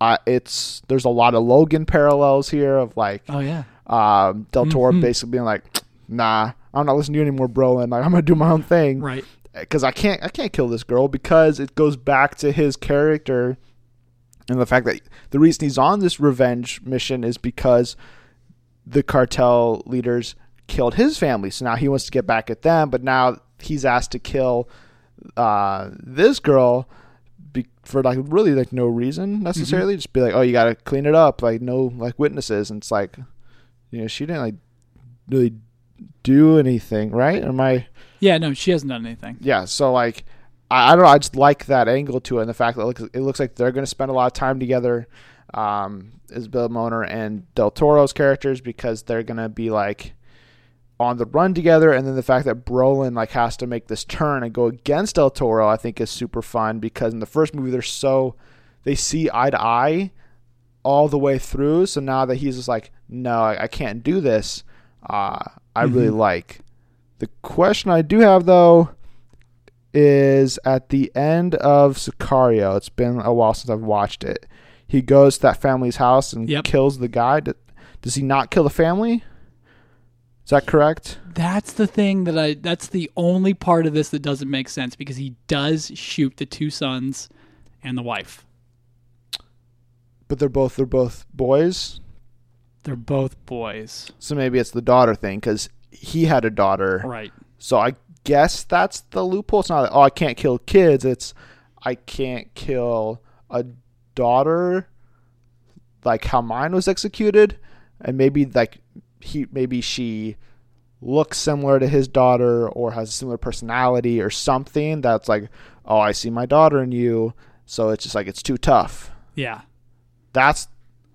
I, it's there's a lot of Logan parallels here of like Oh yeah. um, Del Toro Mhm. basically being like, "Nah, I'm not listening to you anymore, bro," and like I'm gonna do my own thing Right. because I can't I can't kill this girl because it goes back to his character and the fact that the reason he's on this revenge mission is because the cartel leaders killed his family, so now he wants to get back at them, but now he's asked to kill uh, this girl. Be, for like really like no reason necessarily, just be like, oh, you gotta clean it up, like no like witnesses, and it's like, you know, she didn't like really do anything, right? Am I? Yeah. No, she hasn't done anything. yeah so like I, I don't know i just like that angle to it and the fact that it looks, it looks like they're going to spend a lot of time together um isabel moner and del toro's characters because they're going to be like on the run together and then the fact that brolin like has to make this turn and go against del toro i think is super fun because in the first movie they're so they see eye to eye all the way through so now that he's just like no i, I can't do this uh i really Mhm. like the question I do have though is at the end of Sicario. It's been a while since I've watched it. He goes to that family's house and Yep. kills the guy. Does he not kill the family? Is that correct? That's the thing that I. That's the only part of this that doesn't make sense because he does shoot the two sons and the wife. But they're both they're both boys. They're both boys. So maybe it's the daughter thing because he had a daughter. Right. So I guess that's the loophole. It's not like, oh, I can't kill kids. It's I can't kill a daughter like how mine was executed. And maybe like he maybe she looks similar to his daughter or has a similar personality or something that's like, oh, I see my daughter in you. So it's just like it's too tough. Yeah. That's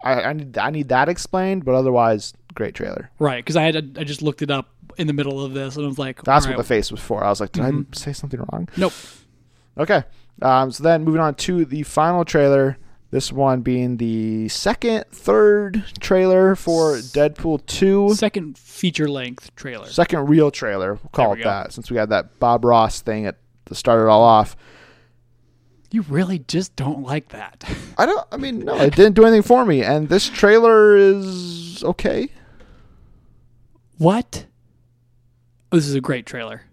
I, I need I need that explained, but otherwise great trailer. Right. Because I had I just looked it up in the middle of this, and I was like, That's what right, the face was for. I was like, did Mhm. I say something wrong? Nope. Okay. Um, so then moving on to the final trailer. This one being the second, third trailer for Deadpool 2. second feature length trailer. Second real trailer. We'll call it go. that since we had that Bob Ross thing at the start it all off. You really just don't like that. I don't. I mean, no, it didn't do anything for me. And this trailer is okay. What? Oh, this is a great trailer.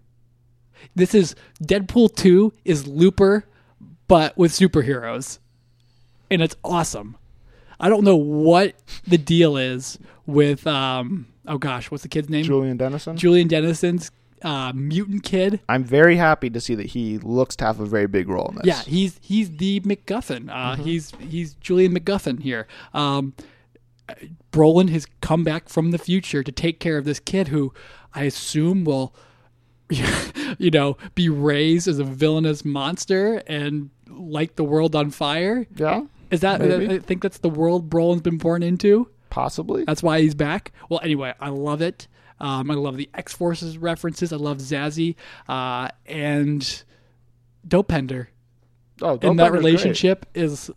This is Deadpool 2 is Looper, but with superheroes. And it's awesome. I don't know what the deal is with, um, oh gosh, what's the kid's name? Julian Dennison. Julian Dennison's uh, mutant kid. I'm very happy to see that he looks to have a very big role in this. Yeah, he's he's the MacGuffin. Uh, He's he's Julian MacGuffin here. Um, Brolin has come back from the future to take care of this kid who I assume will, you know, be raised as a villainous monster and light the world on fire. Yeah, Is that Maybe. I think that's the world Brolin's been born into? possibly. That's why he's back. Well, anyway, I love it. Um, I love the X Forces references. I love Zazie uh, and Dopinder Oh, and Dope that Bender's great. relationship is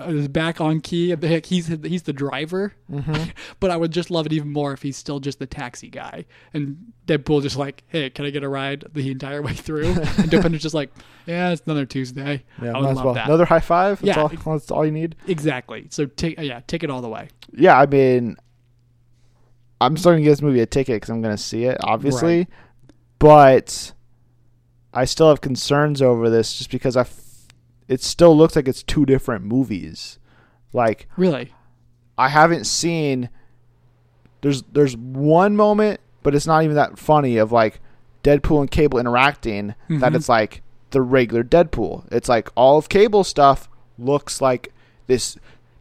is back on key. He's he's the driver, Mm-hmm. but I would just love it even more if he's still just the taxi guy, and Deadpool just like, hey, can I get a ride the entire way through? and Dopinder's just like, yeah, it's another Tuesday. Yeah, I might would as love well. that. Another high five. That's Yeah. all. That's all you need. exactly. So take yeah, take it all the way. Yeah, I mean, I'm still gonna give this movie a ticket because I'm gonna see it, obviously, Right. but I still have concerns over this just because I, f- it still looks like it's two different movies. Like Really, I haven't seen. There's there's one moment, but it's not even that funny of like Deadpool and Cable interacting. That Mhm. it's like the regular Deadpool. It's like all of Cable stuff looks like this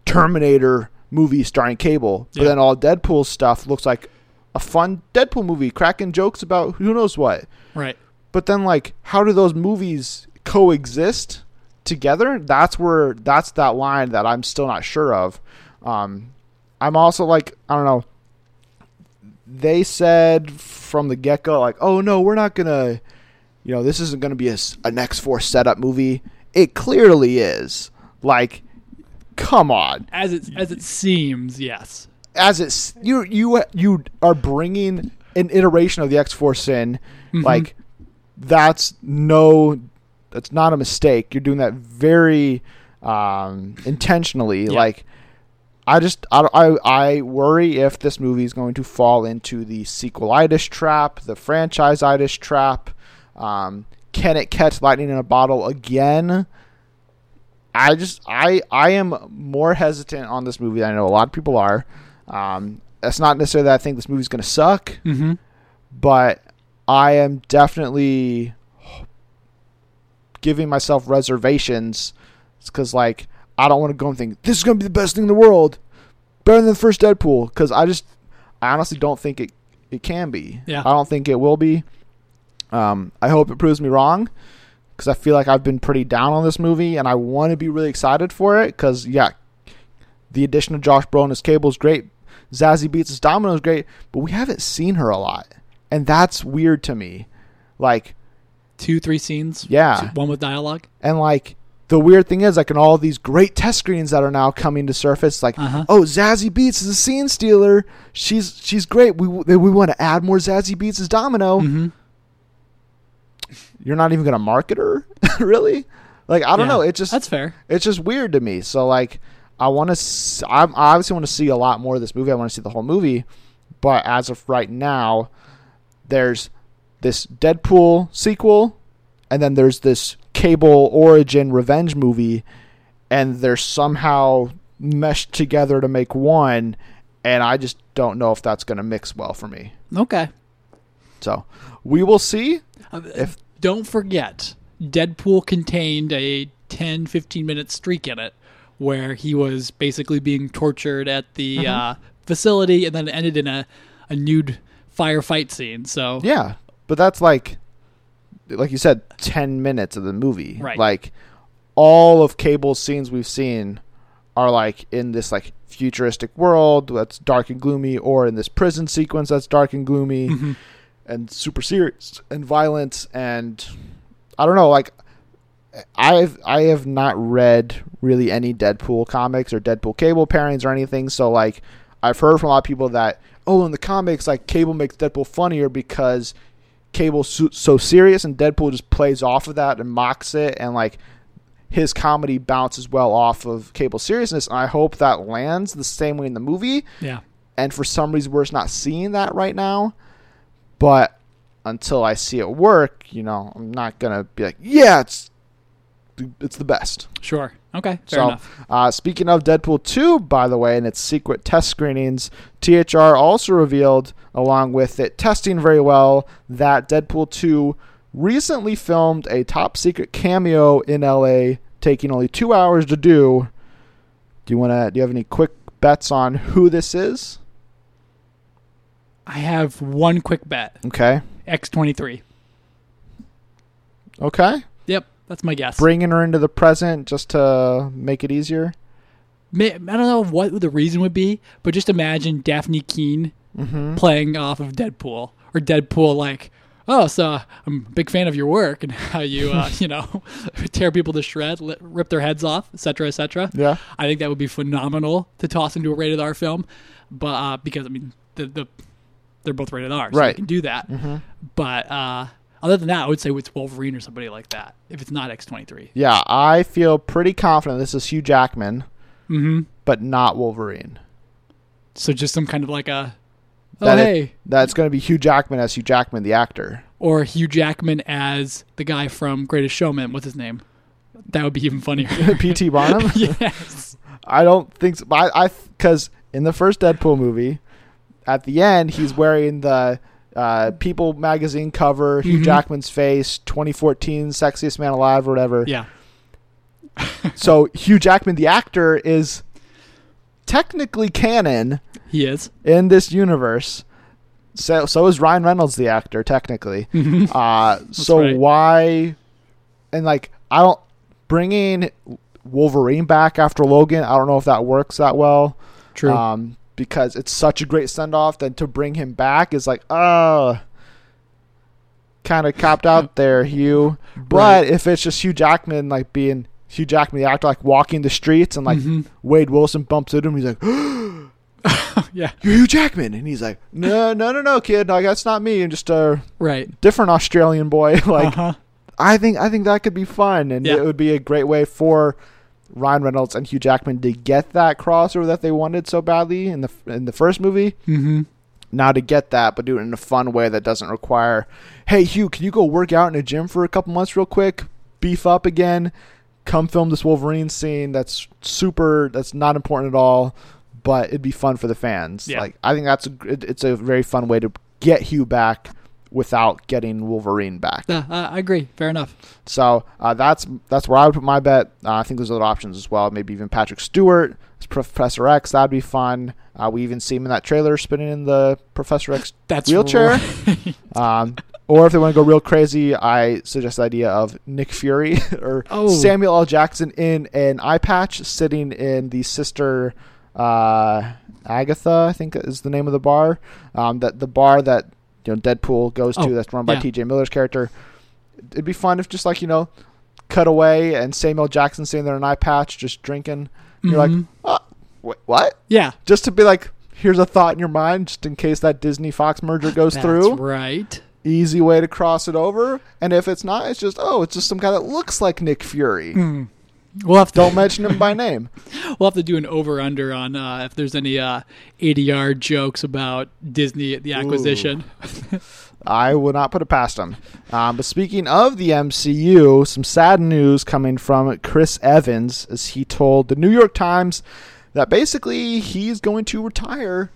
Terminator movie starring Cable, but Yeah. then all Deadpool stuff looks like a fun Deadpool movie, cracking jokes about who knows what. right? But then like how do those movies coexist together? That's where that's that line that I'm still not sure of. Um I'm also like I don't know. They said from the get go like, "Oh no, we're not going to you know, this isn't going to be a, an X-Force setup movie." It clearly is. Like come on. As it as it seems, yes. As it's you you you are bringing an iteration of the X-Force in Mhm. like that's no that's not a mistake you're doing that very um intentionally Yeah. like i just I, I i worry if this movie is going to fall into the sequelitis trap the franchise-itis trap um can it catch lightning in a bottle again i just i i am more hesitant on this movie than i know a lot of people are um that's not necessarily that i think this movie's going to suck Mm-hmm. but I am definitely giving myself reservations because, like, I don't want to go and think this is going to be the best thing in the world, better than the first Deadpool. Because I just, I honestly don't think it it can be. Yeah. I don't think it will be. Um, I hope it proves me wrong because I feel like I've been pretty down on this movie and I want to be really excited for it because yeah, the addition of Josh Brolin as Cable is great. Zazie Beetz as Domino is great, but we haven't seen her a lot, and that's weird to me. Like, Two, three scenes. Yeah. One with dialogue. and like the weird thing is, like in all these great test screens that are now coming to surface, like, Uh-huh. oh, Zazie Beetz is a scene stealer. She's she's great. We we want to add more Zazie Beetz as Domino. Mm-hmm. You're not even gonna market her, really? Like, I don't Yeah. know. It just That's fair. it's just weird to me. So like, I want to. I I obviously want to see a lot more of this movie. I want to see the whole movie, but as of right now, there's this Deadpool sequel, and then there's this Cable origin revenge movie, and they're somehow meshed together to make one, and I just don't know if that's going to mix well for me. Okay. So we will see. Uh, If- don't forget, Deadpool contained a 10, 15 minute streak in it where he was basically being tortured at the uh, facility and then it ended in a, a nude firefight scene. So, Yeah, but that's like, like you said, ten minutes of the movie. Right. Like, all of Cable's scenes we've seen are like in this like futuristic world that's dark and gloomy, or in this prison sequence that's dark and gloomy. Mhm. And super serious and violent and I don't know like I've I have not read really any Deadpool comics or Deadpool cable pairings or anything so like I've heard from a lot of people that oh in the comics like cable makes Deadpool funnier because cable's so, so serious and Deadpool just plays off of that and mocks it and like his comedy bounces well off of Cable's seriousness, and I hope that lands the same way in the movie. Yeah. And for some reason, we're just not seeing that right now. But until I see it work, you know, I'm not gonna be like, yeah, it's it's the best. Sure. Okay. Fair so, enough. Uh, speaking of Deadpool 2, by the way, and its secret test screenings, THR also revealed, along with it testing very well, that Deadpool 2 recently filmed a top secret cameo in LA, taking only two hours to do. Do you want to? Do you have any quick bets on who this is? I have one quick bet. Okay. X23. Okay. Yep. That's my guess. Bringing her into the present just to make it easier. I don't know what the reason would be, but just imagine Dafne Keen Mm-hmm. playing off of Deadpool or Deadpool like, oh, so I'm a big fan of your work and how you, uh, you know, tear people to shreds, rip their heads off, etc., etc. Yeah. I think that would be phenomenal to toss into a rated R film, but uh, because I mean the the they're both rated R, so Right. you can do that. Mm-hmm. But uh, other than that, I would say it's Wolverine or somebody like that. If it's not X twenty three. Yeah, I feel pretty confident this is Hugh Jackman, Mm-hmm. but not Wolverine. So just some kind of like a oh That it- That's going to be Hugh Jackman as Hugh Jackman, the actor. or Hugh Jackman as the guy from Greatest Showman. What's his name? That would be even funnier. P.T. Barnum? yes. I don't think so. I, I, because in the first Deadpool movie, at the end, he's wearing the uh, People magazine cover, Hugh Mhm. Jackman's face, 2014 Sexiest Man Alive, or whatever. Yeah. So Hugh Jackman, the actor, is technically canon He is. in this universe. So, so is Ryan Reynolds, the actor, technically. Mhm. Uh, so right. why? And like, I don't bringing Wolverine back after Logan. I don't know if that works that well. True. Um, because it's such a great send off. Then to bring him back is like, oh, kind of copped out there, Hugh. But Right. if it's just Hugh Jackman, like being Hugh Jackman, the actor, like walking the streets, and like Mhm. Wade Wilson bumps into him, he's like, yeah. "You're Hugh Jackman," and he's like, "No, no, no, no, kid, no, that's not me. I'm just a Right. different Australian boy." like, uh-huh. I think I think that could be fun, and Yeah. it would be a great way for Ryan Reynolds and Hugh Jackman to get that crossover that they wanted so badly in the in the first movie. Mm-hmm. Now to get that, but do it in a fun way that doesn't require, "Hey Hugh, can you go work out in a gym for a couple months real quick, beef up again, come film this Wolverine scene that's super, that's not important at all, but it'd be fun for the fans." Yeah. Like I think that's a, it, it's a very fun way to get Hugh back without getting Wolverine back. Yeah, uh, I agree. Fair enough. So uh, that's that's where I would put my bet. Uh, I think there's other options as well. Maybe even Patrick Stewart as Professor X. That'd be fun. Uh, we even see him in that trailer spinning in the Professor X That's wheelchair. right. Um, or if they want to go real crazy, I suggest the idea of Nick Fury or Oh. Samuel L. Jackson in an eye patch, sitting in the sister uh, Agatha. I think is the name of the bar. Um, that the bar that you know Deadpool goes to. Oh, that's run by yeah. T.J. Miller's character. It'd be fun if just like you know, cut away and Samuel Jackson sitting there in an eye patch, just drinking. You're like, oh, what? yeah. Just to be like, here's a thought in your mind, just in case that Disney Fox merger goes That's through right. easy way to cross it over. And if it's not, it's just oh, it's just some guy that looks like Nick Fury. Hmm. We'll have to Don't mention him by name. we'll have to do an over under on uh, if there's any uh, ADR jokes about Disney the acquisition. I would not put it past him. Um, but speaking of the MCU, some sad news coming from Chris Evans as he told the New York Times that basically he's going to retire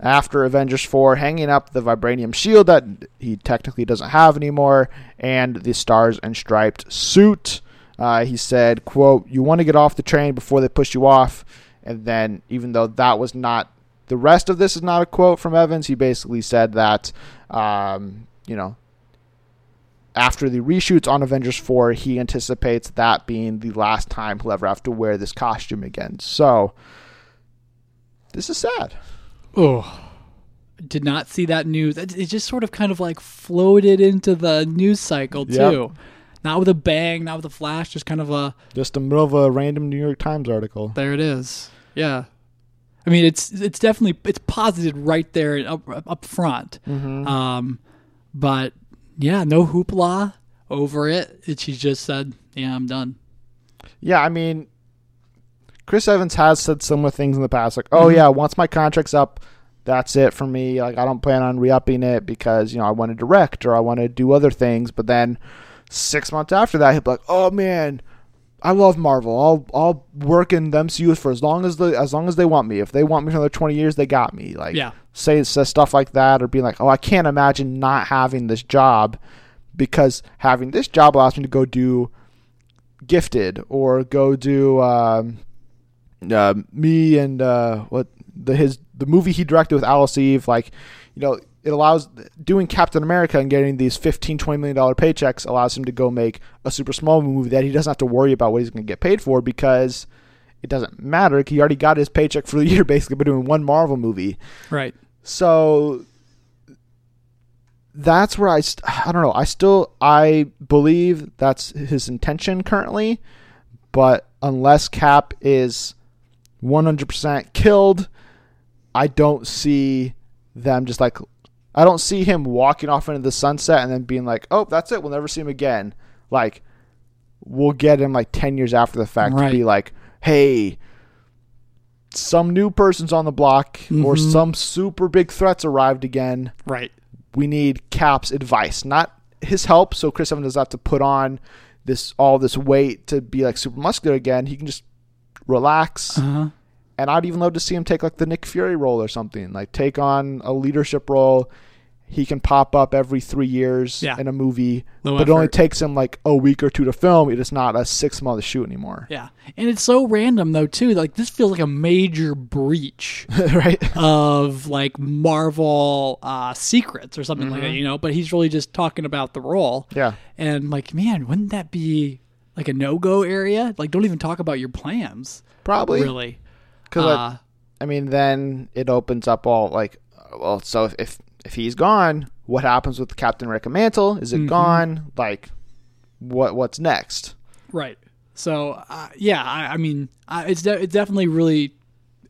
after Avengers 4, hanging up the vibranium shield that he technically doesn't have anymore and the stars and striped suit. Uh, he said, quote, you want to get off the train before they push you off. And then, even though that was not the rest of this is not a quote from Evans, he basically said that, um, you know, after the reshoots on Avengers 4, he anticipates that being the last time he'll ever have to wear this costume again. So, this is sad. Oh, did not see that news. It, just sort of kind of like floated into the news cycle too. Yep. Not with a bang, not with a flash, just kind of a Just a middle of a random New York Times article. there it is. Yeah. I mean, it's it's definitely it's posited right there up up front. Mm-hmm. Um, but yeah, no hoopla over it. it. She just said, "Yeah, I'm done." Yeah, I mean, Chris Evans has said similar things in the past, like, "Oh Mhm. yeah, once my contract's up, that's it for me. Like, I don't plan on re-upping it because you know I want to direct or I want to do other things." But then six months after that, he'd be like, "Oh man, I love Marvel. I'll I'll work in the MCU for as long as the as long as they want me. If they want me for another twenty years, they got me." Like, Yeah. say says stuff like that, or being like, "Oh, I can't imagine not having this job because having this job allows me to go do." gifted or go do um, uh, me and uh, what the his the movie he directed with Alice Eve like you know it allows doing Captain America and getting these 15 20 million dollar paychecks allows him to go make a super small movie that he doesn't have to worry about what he's going to get paid for because it doesn't matter he already got his paycheck for the year basically by doing one Marvel movie Right. so that's where I st- I don't know. I still I believe that's his intention currently, but unless Cap is 100% killed, I don't see them just like I don't see him walking off into the sunset and then being like, "Oh, that's it. We'll never see him again." Like we'll get him like 10 years after the fact Right. to be like, "Hey, some new person's on the block or Mhm. some super big threats arrived again. Right. We need Cap's advice, not his help. So Chris Evans doesn't have to put on this all this weight to be like super muscular again. He can just relax. Uh huh. And I'd even love to see him take like the Nick Fury role or something, like take on a leadership role. He can pop up every three years Yeah. in a movie, Low but it only takes him like a week or two to film. It is not a six month shoot anymore, Yeah, and it's so random though too. Like this feels like a major breach right? of like Marvel uh, secrets or something like that, Mhm. you know. But he's really just talking about the role, Yeah, and like, man, wouldn't that be like a no go area? Like, don't even talk about your plans, probably. really. Because Uh, I mean, then it opens up all like, well, so if if, if he's gone, what happens with Captain America mantle? Is it Mhm. gone? Like, what what's next? Right. So uh, yeah, I, I mean, I, it's de- it's definitely really.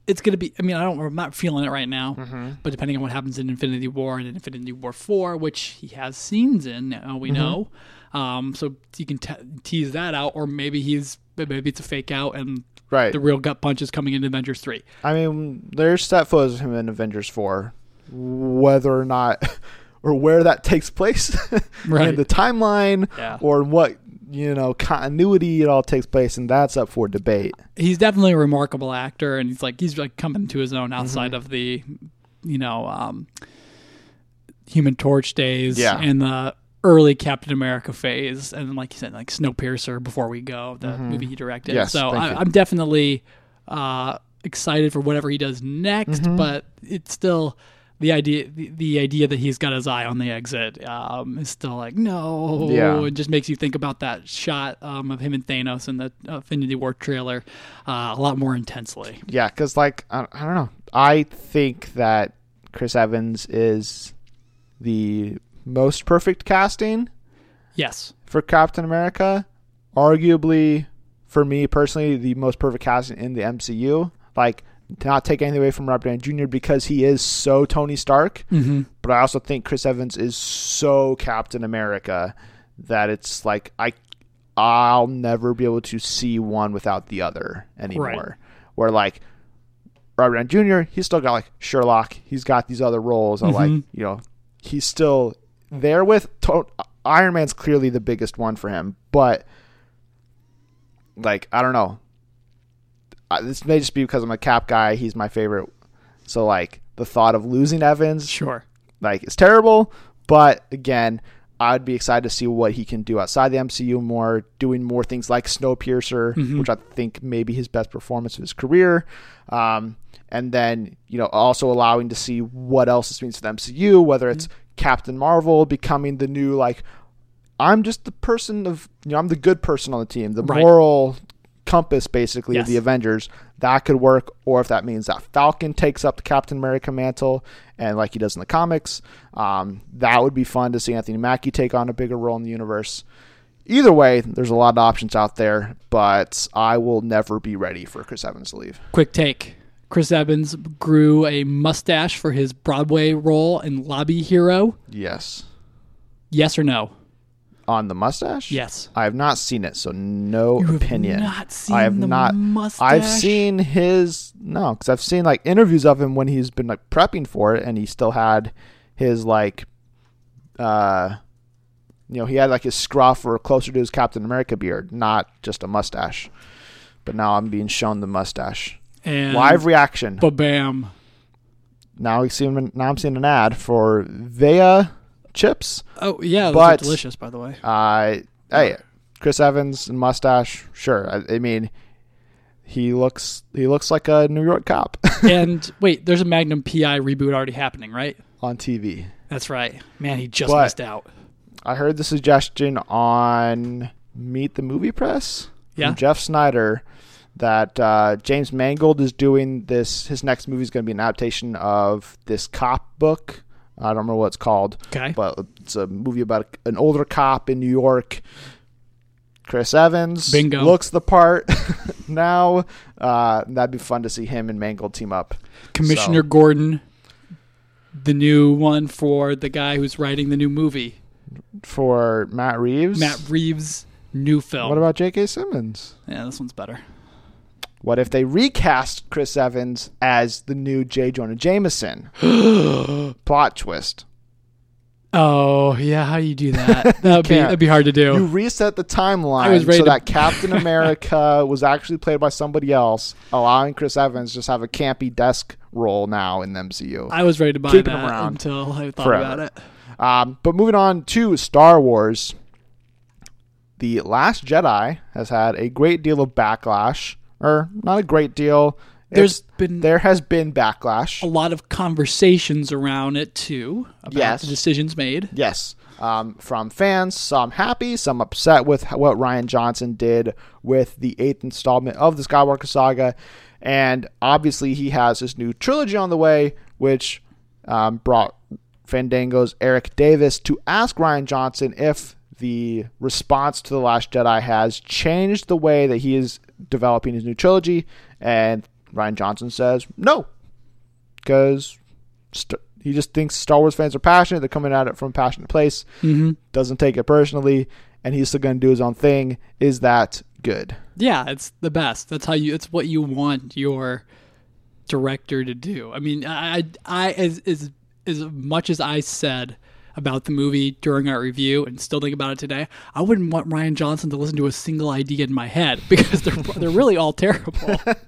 It's gonna be. I mean, I don't. I'm not feeling it right now. Mm-hmm. But depending on what happens in Infinity War and Infinity War Four, which he has scenes in, now we Mhm. know. Um, so you can te- tease that out, or maybe he's maybe it's a fake out and Right. the real gut punch is coming in Avengers Three. I mean, there's set photos of him in Avengers four. Whether or not or where that takes place Right. in the timeline, Yeah. or what you know continuity it all takes place, and that's up for debate. He's definitely a remarkable actor, and he's like he's like coming to his own outside Mm-hmm. of the, you know, um, Human Torch days Yeah. and the early Captain America phase, and like you said, like Snowpiercer before we go, the Mhm. movie he directed. Yes, so I, I'm definitely uh, excited for whatever he does next, Mhm. but it's still. The idea, the, the idea that he's got his eye on the exit, um, is still like no. Yeah. It just makes you think about that shot um, of him and Thanos in the Infinity War trailer uh, a lot more intensely. Yeah, because like I, I don't know, I think that Chris Evans is the most perfect casting Yes. for Captain America. Arguably, for me personally, the most perfect casting in the MCU. Like, to not take anything away from Robert Downey Jr. because he is so Tony Stark, Mm-hmm. but I also think Chris Evans is so Captain America that it's like I I'll never be able to see one without the other anymore. Right. Where like Robert Downey Jr. He's still got like Sherlock. He's got these other roles. Of like you know he's still there with to- Iron Man's clearly the biggest one for him, but like I don't know. This may just be because I'm a Cap guy. He's my favorite. So like the thought of losing Evans, Sure. like it's terrible. But again, I'd be excited to see what he can do outside the MCU more, doing more things like Snowpiercer, Mhm. which I think may be his best performance of his career. Um, and then you know also allowing to see what else this means for the MCU, whether it's Captain Marvel becoming the new like I'm just the person of you know I'm the good person on the team, the Right. moral compass basically of the Avengers, that could work. Or if that means that Falcon takes up the Captain America mantle and like he does in the comics, um, that would be fun to see Anthony Mackie take on a bigger role in the universe. Either way, there's a lot of options out there, but I will never be ready for Chris Evans to leave. Quick take. Chris Evans grew a mustache for his Broadway role in Lobby Hero. Yes. Yes or no? On the mustache? Yes. I have not seen it, so no You have opinion. not seen I have the not. mustache? I've seen his no, because I've seen like interviews of him when he's been like prepping for it, and he still had his like, uh, you know, he had like his scruff or closer to his Captain America beard, not just a mustache. But now I'm being shown the mustache. And Live reaction. Ba-bam. Now we see. Now I'm seeing an ad for Vea chips. Oh, yeah. Those But- are delicious, by the way. Uh, hey, Chris Evans and mustache. Sure. I, I mean, he looks he looks like a New York cop and wait, there's a Magnum PI reboot already happening, right? on TV. That's right. Man, he just But- missed out. I heard the suggestion on Meet the Movie Press Yeah. from Jeff Sneider that uh, James Mangold is doing this. His next movie is going to be an adaptation of this cop book. I don't remember what it's called, Okay. but it's a movie about an older cop in New York. Chris Evans Bingo. looks the part now. Uh, that'd be fun to see him and Mangold team up Commissioner Gordon, the new one for the guy who's writing the new movie. for Matt Reeves. Matt Reeves' new film. What about J.K. Simmons? yeah, this one's better. What if they recast Chris Evans as the new J. Jonah Jameson? Plot twist. Oh, yeah, how do you do that? That'd be, that'd be hard to do. You reset the timeline I was ready so to- that Captain America was actually played by somebody else, allowing Chris Evans just have a campy desk role now in the MCU. I was ready to buy Keeping him around until I thought forever. about it. Um, but moving on to Star Wars, The Last Jedi has had a great deal of backlash, or not a great deal. There's It's- been there has been backlash. a lot of conversations around it too about Yes. the decisions made. Yes. Um, from fans, some happy, some upset with what Rian Johnson did with the eighth installment of the Skywalker saga. And obviously, he has his new trilogy on the way, which um, brought Fandango's Eric Davis to ask Rian Johnson if the response to The Last Jedi has changed the way that he is developing his new trilogy. And Rian Johnson says no, because st- he just thinks Star Wars fans are passionate. They're coming at it from a passionate place. Mm-hmm. Doesn't take it personally, and he's still going to do his own thing. Is that good? Yeah, it's the best. That's how you. It's what you want your director to do. I mean, I, I, I as as as much as I said about the movie during our review, and still think about it today, I wouldn't want Rian Johnson to listen to a single idea in my head because they're they're really all terrible.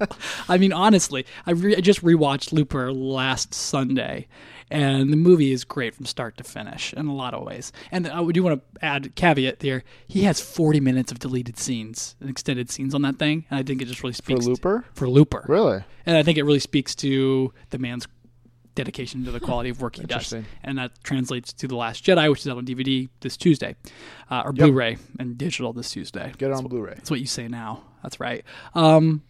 I mean, honestly, I, re- I just rewatched Looper last Sunday. And the movie is great from start to finish in a lot of ways. And I do want to add caveat there. He has 40 minutes of deleted scenes, and extended scenes on that thing, and I think it just really For speaks to- Looper? for Looper. Really? And I think it really speaks to the man's dedication to the quality of work he does. And that translates to The Last Jedi, which is out on DVD this Tuesday, uh, or Blu ray and digital this Tuesday. Get it on Blu ray. That's what you say now. That's right. Um,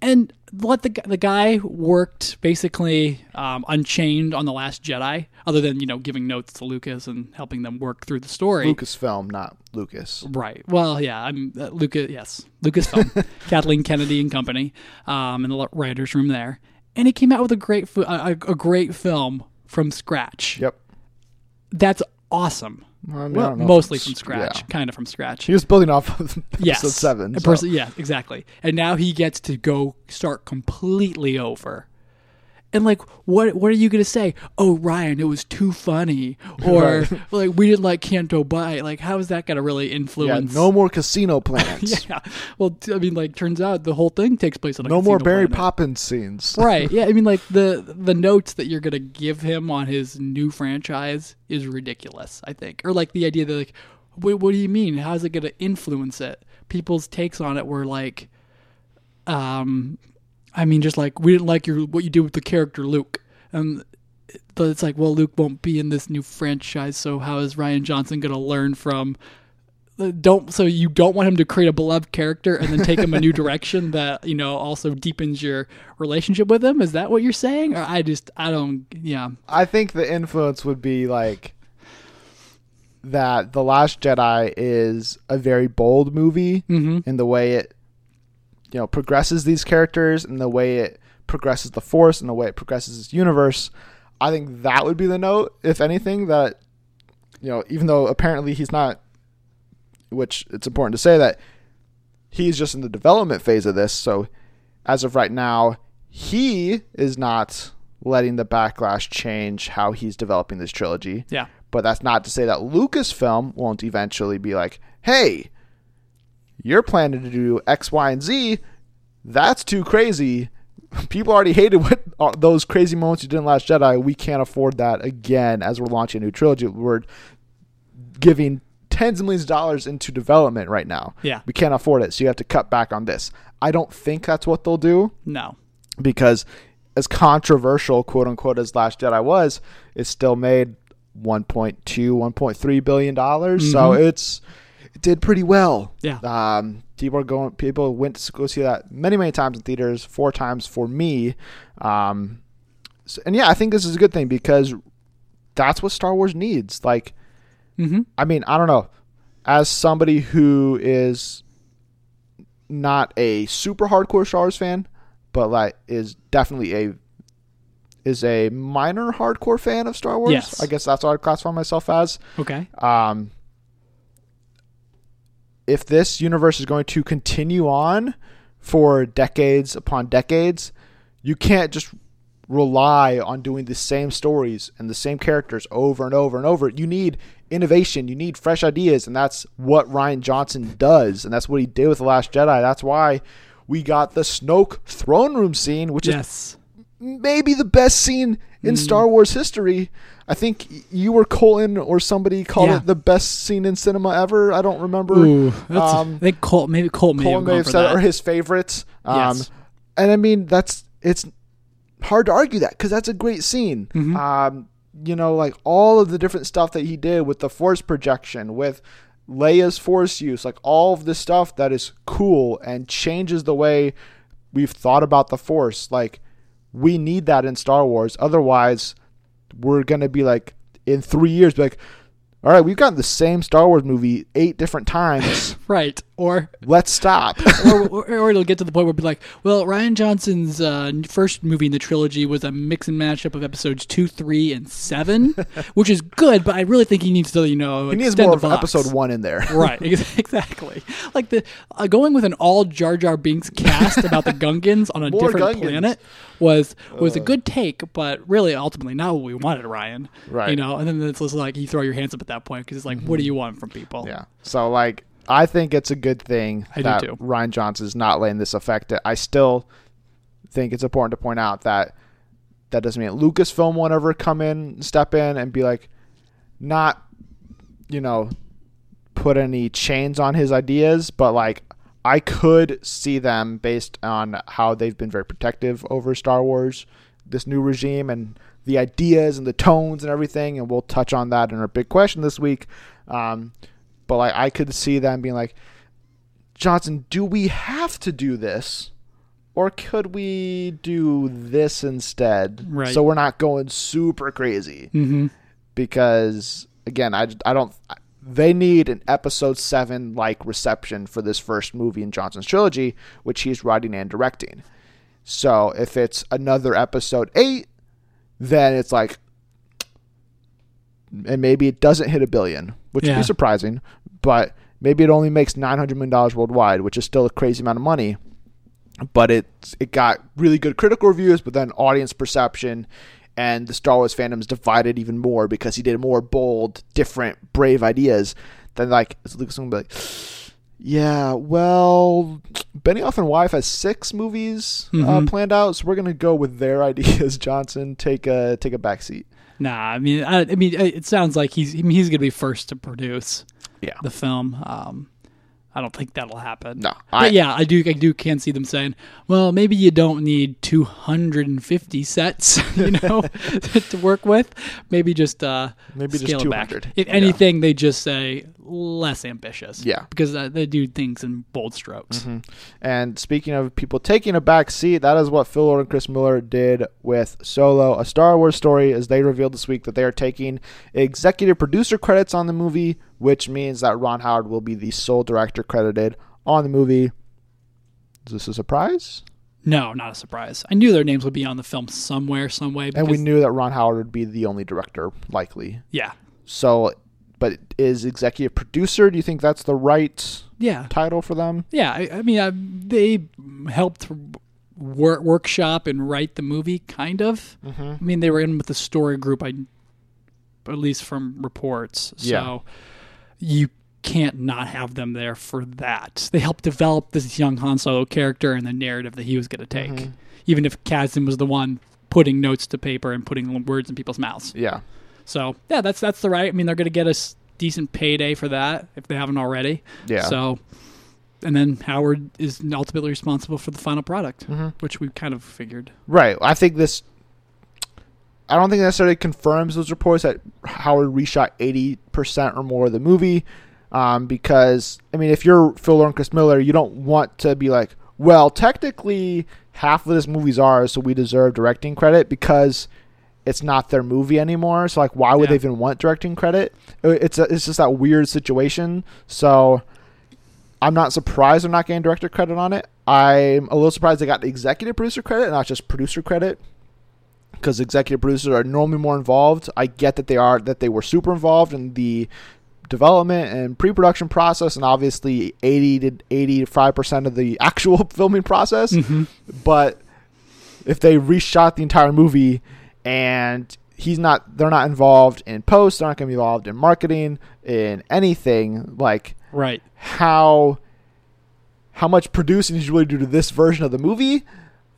and let the the guy worked basically um, unchained on the Last Jedi, other than you know giving notes to Lucas and helping them work through the story. Lucasfilm, not Lucas. Right. Well, yeah. I'm uh, Lucas. Yes, Lucasfilm, Kathleen Kennedy and company, um, in the writers' room there, and he came out with a great, fi- a, a great film from scratch. Yep. That's awesome. I mean, Well, don't know if mostly from scratch, yeah. kind of from scratch. He was building off of yes. episode seven. A so- person- yeah, exactly. And now he gets to go start completely over. And like, what what are you gonna say? Oh, Rian, it was too funny, or like we didn't like Canto Bight. Like, how is that gonna really influence yeah, no more casino plans. Yeah. Well, i mean, like, turns out the whole thing takes place on a No more Barry planet. Poppins scenes. Right. Yeah. I mean, like the the notes that you're gonna give him on his new franchise is ridiculous. I think, or like the idea that like, what, what do you mean? How's it gonna influence it? People's takes on it were like, um, I mean, just like we didn't like your what you did with the character Luke, and but it's like, well, Luke won't be in this new franchise, so how is Rian Johnson gonna learn from uh, don't so you don't want him to create a beloved character and then take him a new direction that you know also deepens your relationship with him? Is that what you're saying? Or i just i don't yeah. I think the influence would be like that The Last Jedi is a very bold movie mm-hmm. in the way it you know progresses these characters and the way it progresses the force and the way it progresses this universe. I think that would be the note, if anything, that you know, even though apparently he's not which it's important to say that he's just in the development phase of this, so as of right now, he is not letting the backlash change how he's developing this trilogy. yeah But that's not to say that Lucasfilm won't eventually be like, hey, you're planning to do X, Y, and Z. That's too crazy. People already hated what uh, those crazy moments you did in Last Jedi. We can't afford that again as we're launching a new trilogy. We're giving tens of millions of dollars into development right now. Yeah. We can't afford it. So you have to cut back on this. I don't think that's what they'll do no because as controversial quote unquote as last jedi was it still made 1.2 1.3 billion dollars so it's it did pretty well yeah um people are going people went to go see that many many times in theaters four times for me um so- and yeah i think this is a good thing because that's what star wars needs like mm-hmm. I mean, I don't know. As somebody who is not a super hardcore Star Wars fan, but like is definitely a is a minor hardcore fan of Star Wars. Yes. I guess that's what I classify myself as. okay Um, if this universe is going to continue on for decades upon decades, you can't just rely on doing the same stories and the same characters over and over and over. You need innovation, you need fresh ideas, and that's what Rian Johnson does, and that's what he did with The Last Jedi. That's why we got the Snoke throne room scene, which is yes maybe the best scene in Mm. Star Wars history. I think you or Colin or somebody called Yeah. it the best scene in cinema ever. I don't remember. Ooh, um, I think Colt maybe Colt may have may have said it, that. or his favorites. Um, Yes. And I mean, that's it's hard to argue that because that's a great scene. Mhm. Um, you know, like all of the different stuff that he did with the force projection, with Leia's force use, like all of this stuff that is cool and changes the way we've thought about the force. Like we need that in Star Wars. Otherwise, we're gonna be like in three years, be like, all right, we've gotten the same Star Wars movie eight different times. right or Let's stop. or, or, or it'll get to the point where it'll be like, well, Rian Johnson's uh, first movie in the trilogy was a mix and match up of episodes two, three, and seven, which is good, but I really think he needs to, you know, He needs more of episode one in there. right, exactly. Like the uh, going with an all Jar Jar Binks cast about the Gungans on a More different Gungans. planet was was a uh. good take, but really ultimately not what we wanted, Rian. Right. You know, and then it's just like you throw your hands up at that point because it's like, what do mhm. you want from people? Yeah. So like I think it's a good thing I do that too. Rian Johnson's not letting this affect it. I still think it's important to point out that that doesn't mean Lucasfilm won't ever come in, step in, and be like, not, you know, put any chains on his ideas, but like I could see them based on how they've been very protective over Star Wars, this new regime, and the ideas and the tones and everything. And we'll touch on that in our big question this week. Um, but like I could see them being like, Johnson, do we have to do this? Or could we do this instead? Right. So we're not going super crazy Mm-hmm. because again, I, I don't. They need an episode seven like reception for this first movie in Johnson's trilogy, which he's writing and directing. So if it's another episode eight, then it's like, and maybe it doesn't hit a billion, which would be surprising, but maybe it only makes nine hundred million dollars worldwide, which is still a crazy amount of money. But it it got really good critical reviews, but then audience perception and the Star Wars fandom's divided even more because he did more bold, different, brave ideas. than like Lucas will be like, yeah, well, Benioff and Weiss has six movies uh, Mhm. planned out, so we're gonna go with their ideas. Johnson, take a take a back seat. Nah, I mean, I, I mean, it sounds like he's he's going to be first to produce Yeah. the film. Um, I don't think that'll happen. No, but I- yeah, I do. I do can see them saying, "Well, maybe you don't need 250 sets, you know, to work with. Maybe just uh, Maybe just scale it back. 200. If Yeah. anything, they just say less ambitious. Yeah. because uh, they do things in bold strokes. And speaking of people taking a back seat, that is what Phil Lord and Chris Miller did with Solo, a Star Wars story, as they revealed this week that they are taking executive producer credits on the movie, which means that Ron Howard will be the sole director credited on the movie. Is this a surprise? No, not a surprise. I knew their names would be on the film somewhere, some way. And we knew that Ron Howard would be the only director, likely. yeah, So, but is executive producer? Do you think that's the right yeah, title for them? yeah. I, I mean, uh, they helped work, workshop and write the movie, kind of. Mm-hmm. I mean, they were in with the story group, I, at least from reports. So Yeah. You can't not have them there for that. They helped develop this young Han Solo character and the narrative that he was going to take, Mm-hmm. even if Kasdan was the one putting notes to paper and putting words in people's mouths. Yeah. So yeah, that's that's the right. I mean, they're going to get a decent payday for that if they haven't already. Yeah. So, and then Howard is ultimately responsible for the final product, Mm-hmm. which we kind of figured. Right. I think this. I don't think it necessarily confirms those reports that Howard reshot eighty percent or more of the movie, um, because I mean, if you're Phil Lord and Chris Miller, you don't want to be like, well, technically half of this movie's ours, so we deserve directing credit because it's not their movie anymore. So like, why would Yeah. they even want directing credit? Uh, It's a, it's just that weird situation. So I'm not surprised they're not getting director credit on it. I'm a little surprised they got the executive producer credit, not just producer credit, because executive producers are normally more involved. I get that they are that they were super involved in the development and pre-production process, and obviously 80 to 85 percent of the actual filming process. Mm-hmm. But if they reshot the entire movie and he's not, they're not involved in post, they're not going to be involved in marketing, in anything like Right. how how much producing did you really do to this version of the movie?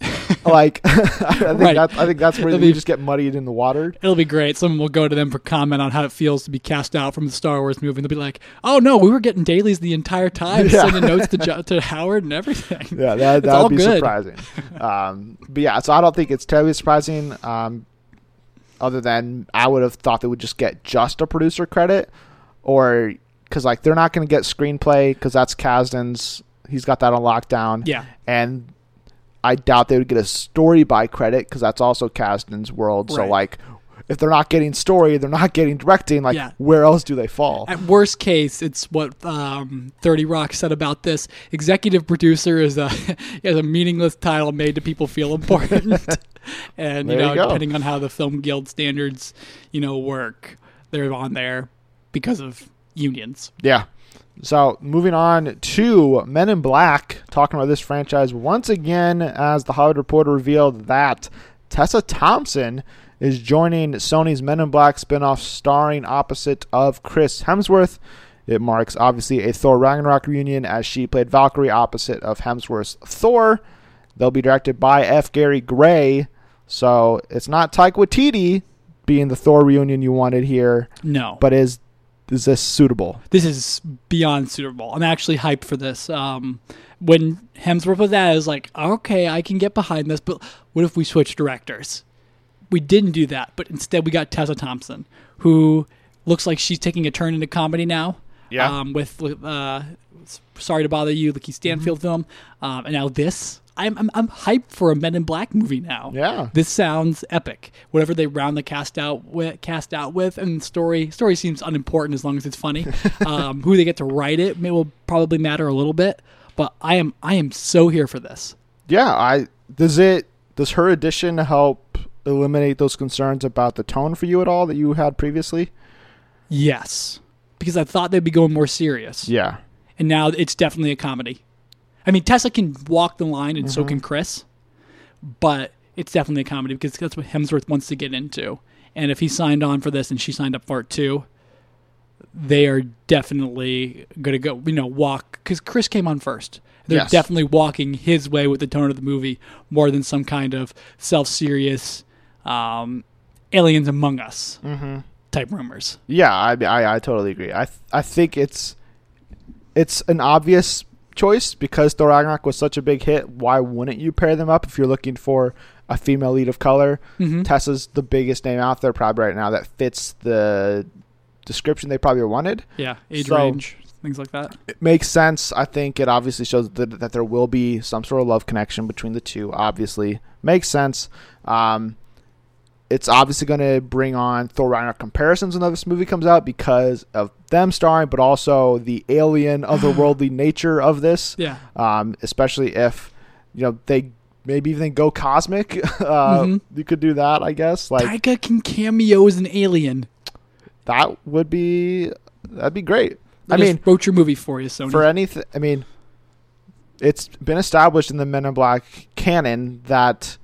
like, I think Right. that I think that's where we just get muddied in the water. It'll be great. Someone will go to them for comment on how it feels to be cast out from the Star Wars movie, and they'll be like, "Oh no, we were getting dailies the entire time, Yeah. sending notes to jo- to Howard and everything." Yeah, that that would be good. surprising. um, but yeah, so I don't think it's terribly surprising. Um, other than I would have thought they would just get just a producer credit, or because like they're not going to get screenplay because that's Kasdan's. He's got that on lockdown. Yeah. and I doubt they would get a story by credit because that's also Kasdan's world. So like, if they're not getting story, they're not getting directing. Like, Yeah. where else do they fall? At worst case, it's what um, Thirty Rock said about this. Executive producer is a is a meaningless title made to people feel important, and you know, you depending on how the film guild standards, you know, work, they're on there because of unions. Yeah. So moving on to Men in Black, talking about this franchise once again, as the Hollywood Reporter revealed that Tessa Thompson is joining Sony's Men in Black spinoff, starring opposite of Chris Hemsworth. It marks obviously a Thor Ragnarok reunion as she played Valkyrie opposite of Hemsworth's Thor. They'll be directed by F. Gary Gray, so it's not Taika Waititi being the Thor reunion you wanted here, No, but is is this suitable? this is beyond suitable. I'm actually hyped for this. Um, when Hemsworth was that, I was like, okay, I can get behind this, but what if we switch directors? We didn't do that, but instead we got Tessa Thompson, who looks like she's taking a turn into comedy now. Yeah. Um, with with, uh, Sorry to Bother You, the Keith Stanfield film, um, and now this. I'm, I'm I'm hyped for a Men in Black movie now. Yeah. This sounds epic. Whatever they round the cast out with, cast out with, and story story seems unimportant as long as it's funny. um, who they get to write it may will probably matter a little bit, but I am I am so here for this. Yeah, I does it does her addition help eliminate those concerns about the tone for you at all that you had previously? Yes, because I thought they'd be going more serious, Yeah. And now it's definitely a comedy. I mean, Tessa can walk the line, and so can Chris, but it's definitely a comedy because that's what Hemsworth wants to get into. And if he signed on for this and she signed up for it too, they are definitely going to go, you know, walk because Chris came on first. They're Yes. definitely walking his way with the tone of the movie more than some kind of self-serious um, aliens among us type rumors. Yeah, I, I I totally agree. I th- I think it's it's an obvious choice because Thor Ragnarok was such a big hit. Why wouldn't you pair them up if you're looking for a female lead of color? Mhm. Tessa's the biggest name out there probably right now that fits the description they probably wanted. Yeah, age So- range, things like that. It makes sense. I think it obviously shows that, that there will be some sort of love connection between the two. Obviously, makes sense. Um, it's obviously going to bring on Thor Ragnarok comparisons when this movie comes out because of them starring, but also the alien, otherworldly nature of this. Yeah. Um, especially if you know they maybe even go cosmic. uh, Mhm. You could do that, I guess. Like Taika can cameo as an alien. that would be that'd be great. I I mean, wrote your movie for you, Sony. for anything i mean it's been established in the men in black canon that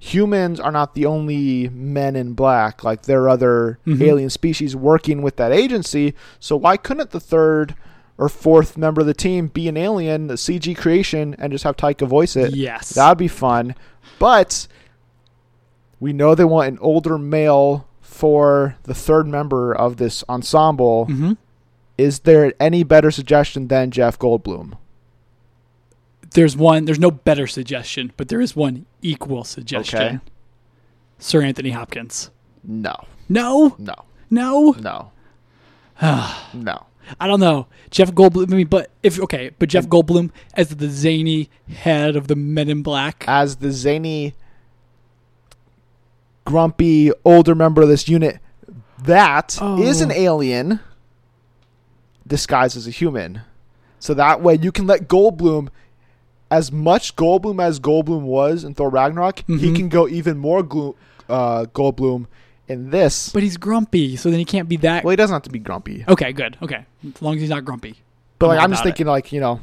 humans are not the only men in black like there are other Mhm. alien species working with that agency so why couldn't the third or fourth member of the team be an alien a cg creation and just have taika voice it yes. that'd be fun but we know they want an older male for the third member of this ensemble hmm is there any better suggestion than Jeff Goldblum? There's one. There's no better suggestion, but there is one equal suggestion. Okay. Sir Anthony Hopkins. No, No, no, no. no, no. I don't know. Jeff Goldblum. I mean, but if okay, but Jeff Goldblum as the zany head of the Men in Black. As the zany, grumpy, older member of this unit, that is Oh. an alien disguised as a human. So that way you can let Goldblum, as much Goldblum as Goldblum was in Thor Ragnarok, he Mhm. can go even more glo- uh, Goldblum in this. But he's grumpy, so then he can't be that. Well, he doesn't have to be grumpy. Okay, good. Okay, as long as he's not grumpy. But like I'm just about it. thinking like, you know,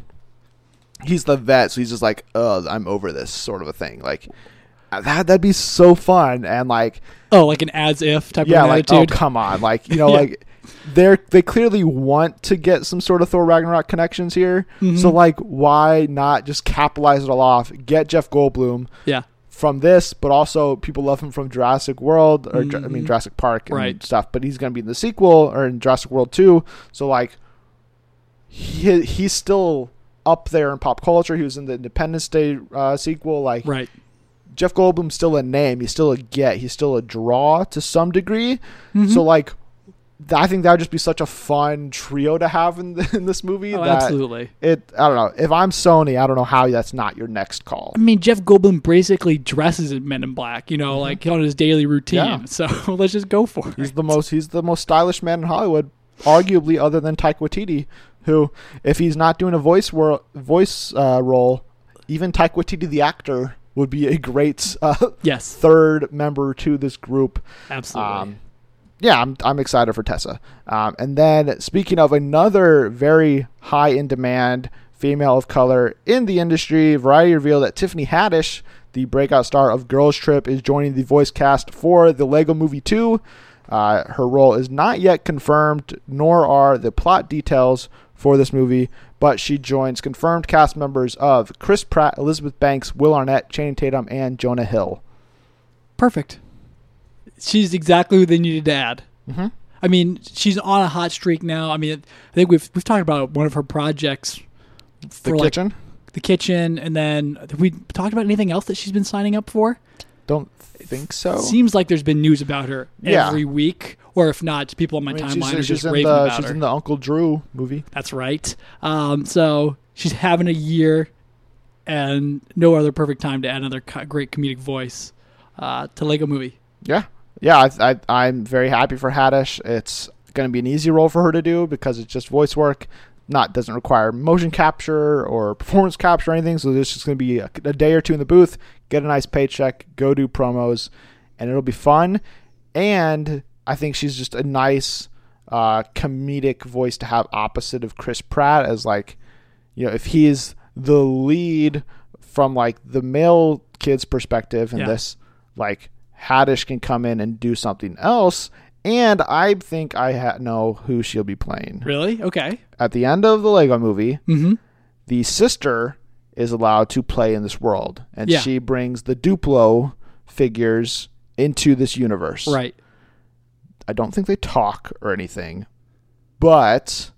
he's the vet, so he's just like, "Uh, I'm over this" sort of a thing. Like uh, that that'd be so fun and like Oh, like an as if type yeah, of like attitude. oh come on. Like, you know, Yeah. like they're they clearly want to get some sort of Thor Ragnarok connections here. Mhm. So like why not just capitalize it all off? Get Jeff Goldblum yeah, from this, but also people love him from Jurassic World or Ju- I mean Mhm. Jurassic Park and Right. stuff. But he's gonna be in the sequel or in Jurassic World two. So like, he he's still up there in pop culture. He was in the Independence Day uh, sequel. Like right. Jeff Goldblum's still a name. He's still a get. He's still a draw to some degree. Mhm. So like, I think that would just be such a fun trio to have in, the, in this movie. oh, that absolutely. It. I don't know. If I'm Sony, I don't know how that's not your next call. I mean, Jeff Goldblum basically dresses in Men in Black, you know, like on his daily routine. Mm-hmm. Yeah. So let's just go for it. He's the most he's the most stylish man in Hollywood, arguably other than Taika Waititi, who if he's not doing a voice wor- voice uh, role, even Taika Waititi the actor would be a great uh, yes, third member to this group. absolutely. Um, yeah, I'm I'm excited for Tessa. Um, and then speaking of another very high in demand female of color in the industry, Variety revealed that Tiffany Haddish, the breakout star of Girls Trip, is joining the voice cast for the Lego Movie 2. Uh, her role is not yet confirmed, nor are the plot details for this movie, but she joins confirmed cast members of Chris Pratt, Elizabeth Banks, Will Arnett, Channing Tatum, and Jonah Hill. Perfect. She's exactly who they needed to add. Mm-hmm. I mean, she's on a hot streak now. I mean, I think we've we've talked about one of her projects The for like kitchen? the kitchen, and then have we talked about anything else that she's been signing up for? Don't think so. Seems like there's been news about her Yeah. every week, or if not, people on my I mean, timeline she's, are she's just in raving the about she's her. in the Uncle Drew movie. That's right. Um, so she's having a year, and no other perfect time to add another co- great comedic voice uh, to Lego Movie. Yeah, yeah. I, I I'm very happy for Haddish. It's going to be an easy role for her to do because it's just voice work. Not doesn't require motion capture or performance capture or anything. So there's just going to be a, a day or two in the booth, get a nice paycheck, go do promos, and it'll be fun. And I think she's just a nice uh, comedic voice to have opposite of Chris Pratt as like, you know, if he's the lead from like the male kid's perspective in Yeah. this, like Haddish can come in and do something else. And I think I ha- know who she'll be playing. Really? Okay. At the end of the Lego movie, Mm-hmm. the sister is allowed to play in this world, and Yeah. she brings the Duplo figures into this universe. Right. I don't think they talk or anything, but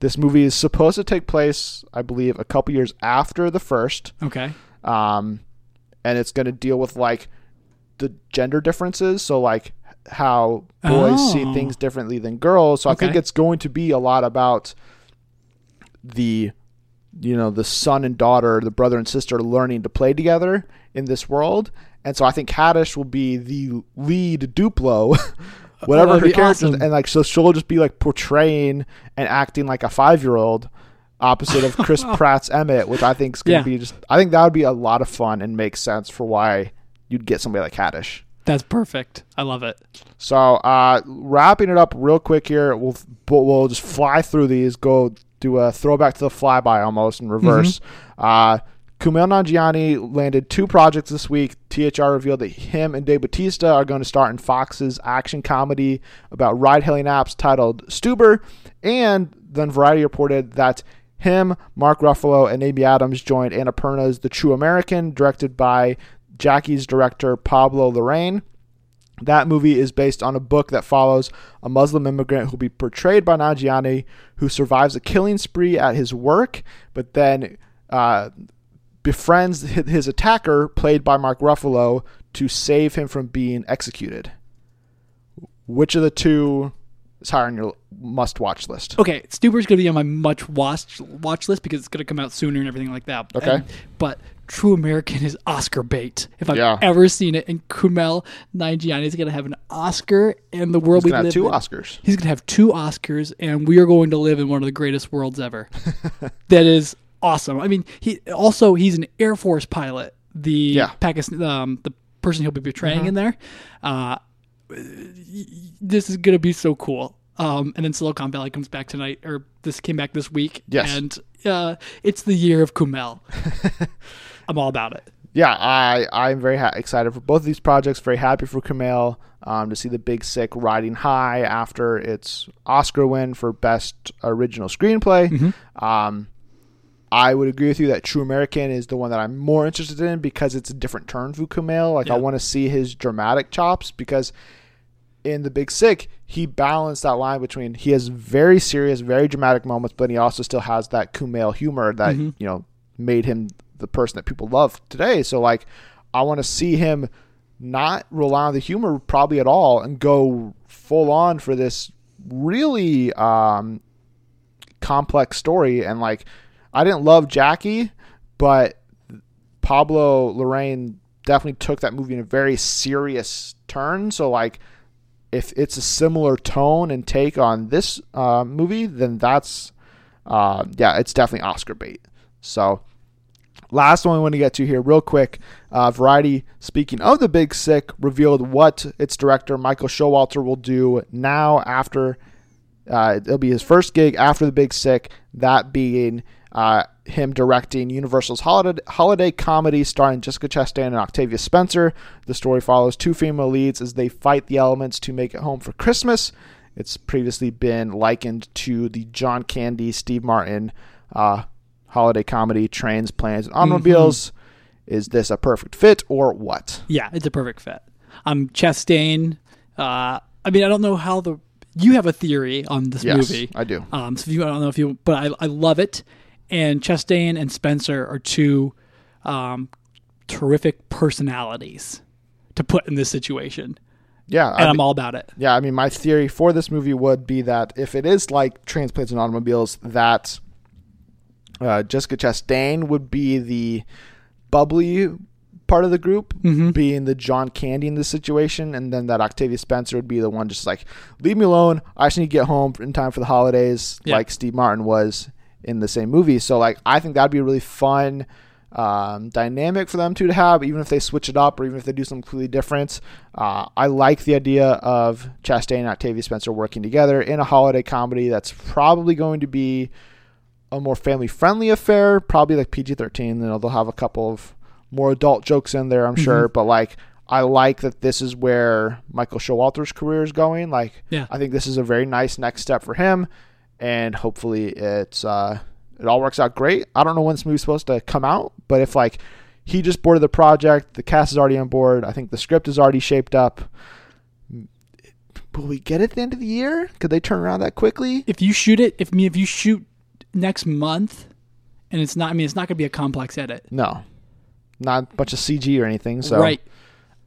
This movie is supposed to take place, I believe, a couple years after the first, Okay. um, and it's going to deal with like the gender differences. So like how boys see Oh. things differently than girls. So I think it's going to be a lot about the you know the son and daughter, the brother and sister learning to play together in this world. And so I think Haddish will be the lead Duplo, whatever Oh, her character, awesome. and like so she'll just be like portraying and acting like a five year old, opposite of Chris Pratt's Emmett, which I think is gonna Yeah. be just. I think that would be a lot of fun and make sense for why you'd get somebody like Haddish. That's perfect. I love it. So uh, wrapping it up real quick here, we'll we'll just fly through these. Go do a throwback to the flyby almost in reverse. Uh, Kumail Nanjiani landed two projects this week. THR revealed that him and Dave Bautista are going to star in Fox's action comedy about ride-hailing apps titled Stuber, and then Variety reported that him, Mark Ruffalo, and Amy Adams joined Annapurna's The True American, directed by Jackie's director Pablo Larraín. That movie is based on a book that follows a Muslim immigrant who'll be portrayed by Nanjiani, who survives a killing spree at his work, but then uh, befriends his attacker, played by Mark Ruffalo, to save him from being executed. Which of the two is higher on your must-watch list? Okay, Stuber's going to be on my much watch watch list because it's going to come out sooner and everything like that. Okay. And- but True American is Oscar bait. If I've Yeah. ever seen it, and Kumail Nanjiani is going to have an Oscar in the world He's we gonna have two in. Oscars. He's going to have two Oscars, and we are going to live in one of the greatest worlds ever. that is awesome. I mean, he also he's an Air Force pilot. The Yeah. Mm-hmm. Pakistan, um, the person he'll be portraying in there. Uh, this is going to be so cool. Um, and then Silicon Valley comes back tonight, or this came back this week. Yes. and uh, it's the year of Kumail. I'm all about it. yeah, I I'm very ha- excited for both of these projects. Very happy for Kumail um, to see the Big Sick riding high after its Oscar win for Best Original Screenplay. Um, I would agree with you that True American is the one that I'm more interested in because it's a different turn for Kumail. Like I want to see his dramatic chops because in the Big Sick he balanced that line between he has very serious, very dramatic moments, but he also still has that Kumail humor that you know made him the person that people love today. So like I want to see him not rely on the humor probably at all and go full on for this really um, complex story and like I didn't love Jackie, but Pablo Larraín definitely took that movie in a very serious turn. So like if it's a similar tone and take on this uh, movie, then that's uh, yeah, it's definitely Oscar bait. So last one we want to get to here real quick uh, variety speaking of the big sick revealed what its director michael showalter will do now after uh, it'll be his first gig after the big sick that being uh, him directing universal's holiday, holiday comedy starring jessica chastain and octavia spencer. The story follows two female leads as they fight the elements to make it home for christmas. It's previously been likened to the john candy steve martin uh, holiday comedy trains planes and automobiles is this a perfect fit or what Yeah, it's a perfect fit. Um, Chastain. Uh, I mean, I don't know how the you have a theory on this yes movie. i do Um, so you, I don't know if you, but I, I love it. And Chastain and Spencer are two um, terrific personalities to put in this situation, yeah and I I'm all about it. Yeah, I mean, my theory for this movie would be that if it is like trains, planes, and automobiles, that uh, Jessica Chastain would be the bubbly part of the group, being the John Candy in this situation, and then that Octavia Spencer would be the one just like, leave me alone. I just need to get home in time for the holidays, Yeah. like Steve Martin was in the same movie. So, like, I think that'd be a really fun um, dynamic for them two to have, even if they switch it up or even if they do something completely different. Uh, I like the idea of Chastain and Octavia Spencer working together in a holiday comedy that's probably going to be a more family friendly affair, probably like PG 13. You know, they'll have a couple of more adult jokes in there, I'm sure, but like, I like that this is where Michael Showalter's career is going. Like, Yeah. I think this is a very nice next step for him, and hopefully it's uh, it all works out great. I don't know when this movie's supposed to come out, but if like he just boarded the project, the cast is already on board. I think the script is already shaped up. Will we get it at the end of the year? Could they turn around that quickly? If you shoot it, if me, if you shoot next month, and it's not. I mean, it's not going to be a complex edit. No, not a bunch of CG or anything. So right.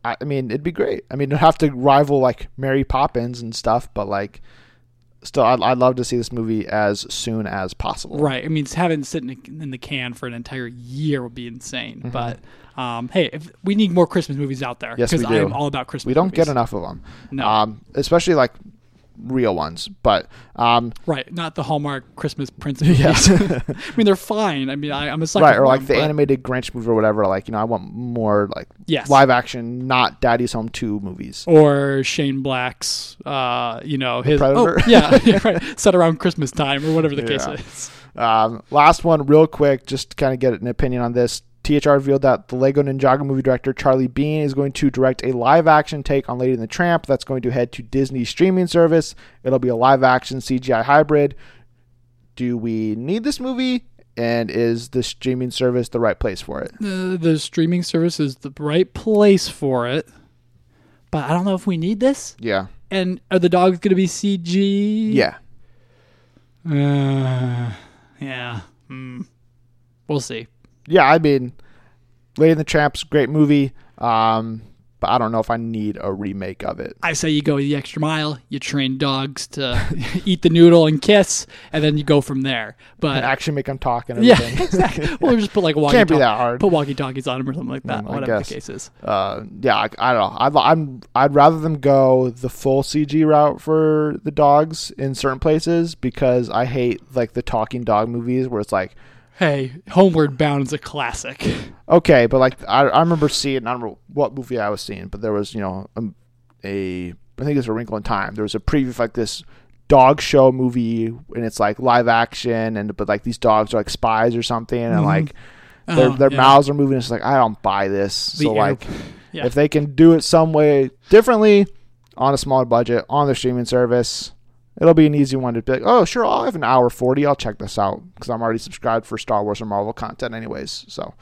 I, I mean, it'd be great. I mean, it'd have to rival like Mary Poppins and stuff, but like, still, I'd, I'd love to see this movie as soon as possible. Right. I mean, having it sitting in the can for an entire year would be insane. But um, hey, if we need more Christmas movies out there Mm-hmm. Yes, we I am all about Christmas. We don't movies. get enough of them, No. um, especially like real ones. But um, Right, not the Hallmark Christmas Prince Yeah. I mean, they're fine. I mean, I, I'm a sucker right, or like them, the but- animated Grinch movie or whatever. Like, you know, I want more like Yes. live action, not Daddy's Home Two movies. or Shane Black's, uh, you know, his oh yeah, yeah, right, set around Christmas time or whatever the case is. Um, last one, real quick, just to kind of get an opinion on this. THR revealed that the Lego Ninjago movie director Charlie Bean is going to direct a live action take on Lady and the Tramp that's going to head to Disney streaming service. It'll be a live action CGI hybrid. Do we need this movie? And is the streaming service the right place for it? The, the streaming service is the right place for it, but I don't know if we need this. Yeah. And are the dogs going to be CG? Yeah. Uh, yeah. Hmm. We'll see. Yeah, I mean, Lady and the Tramp's great movie. Um, but I don't know if I need a remake of it. I say you go the extra mile. You train dogs to eat the noodle and kiss, and then you go from there. But And actually make them talk and yeah, everything. exactly. We'll just put like walkie Can't be that hard. Put walkie talkies on them or something like that. Mm, whatever the case is. uh, yeah, I, I don't know. I'd, I'm I'd rather them go the full CG route for the dogs in certain places because I hate like the talking dog movies where it's like, Hey, Homeward Bound is a classic. okay, but like I, I remember seeing I don't remember what movie I was seeing, but there was you know um, a I think it's a Wrinkle in Time. There was a preview of like this dog show movie and it's like live action and but like these dogs are like spies or something and Mhm. like their Oh, their yeah. mouths are moving. It's like I don't buy this. The so like. yeah. If they can do it some way differently on a smaller budget on the streaming service, it'll be an easy one to be like, oh, sure, I'll have an hour 40. I'll check this out because I'm already subscribed for Star Wars or Marvel content, anyways. So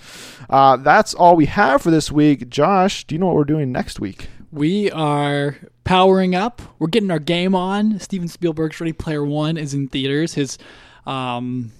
uh, that's all we have for this week. Josh, do you know what we're doing next week? We are powering up. We're getting our game on. Steven Spielberg's Ready Player One is in theaters. His um,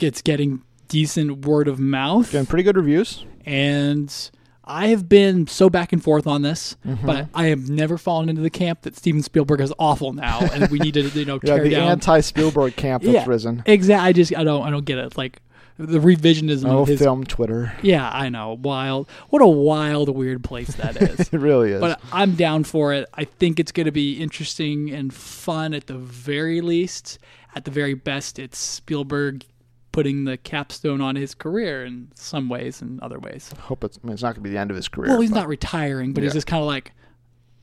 it's getting decent word of mouth, Getting pretty good reviews. and I have been so back and forth on this, Mm-hmm. but I have never fallen into the camp that Steven Spielberg is awful now, and we need to you know Yeah, tear the down. anti Spielberg camp that's Yeah. risen. Exactly. I just I don't I don't get it. Like the revisionism Oh, of his. film Twitter. Yeah, I know. Wild. What a wild, weird place that is. It really is. but I'm down for it. I think it's going to be interesting and fun at the very least. At the very best, it's Spielberg putting the capstone on his career in some ways and other ways. I hope it's, I mean, it's not going to be the end of his career. Well, he's but- not retiring, but he's just kind of like,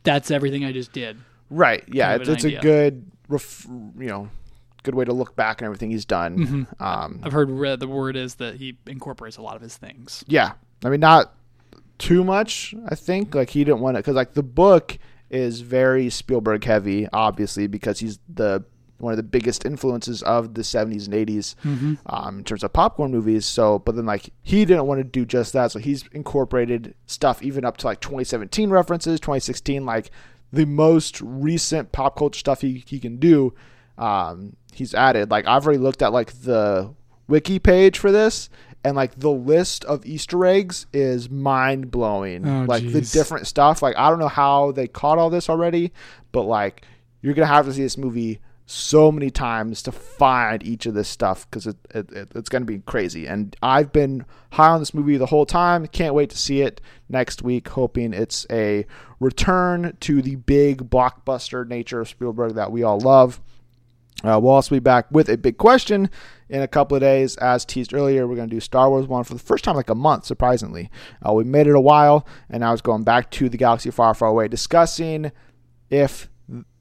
that's everything I just did. Right. Yeah. kind of It's, it's a good, ref, you know, good way to look back on everything he's done. Mm-hmm. Um, I've heard re- the word is that he incorporates a lot of his things. yeah i mean not too much i think like he didn't want it because like the book is very spielberg heavy obviously because he's the one of the biggest influences of the 70s and 80s Mm-hmm. um, in terms of popcorn movies. So but then like he didn't want to do just that. So he's incorporated stuff even up to like 2017 references 2016 like the most recent pop culture stuff he, he can do. Um, he's added like i've already looked at like the wiki page for this and like the list of easter eggs is mind blowing Oh, like the different stuff like i don't know how they caught all this already but like you're gonna have to see this movie so many times to find each of this stuff because it, it, it, it's gonna be crazy and i've been high on this movie the whole time can't wait to see it next week hoping it's a return to the big blockbuster nature of spielberg that we all love uh, we'll also be back with a big question in a couple of days. As teased earlier, we're going to do Star Wars 1 for the first time like a month, surprisingly. Uh, we made it a while, and now it's going back to the galaxy far, far away, discussing if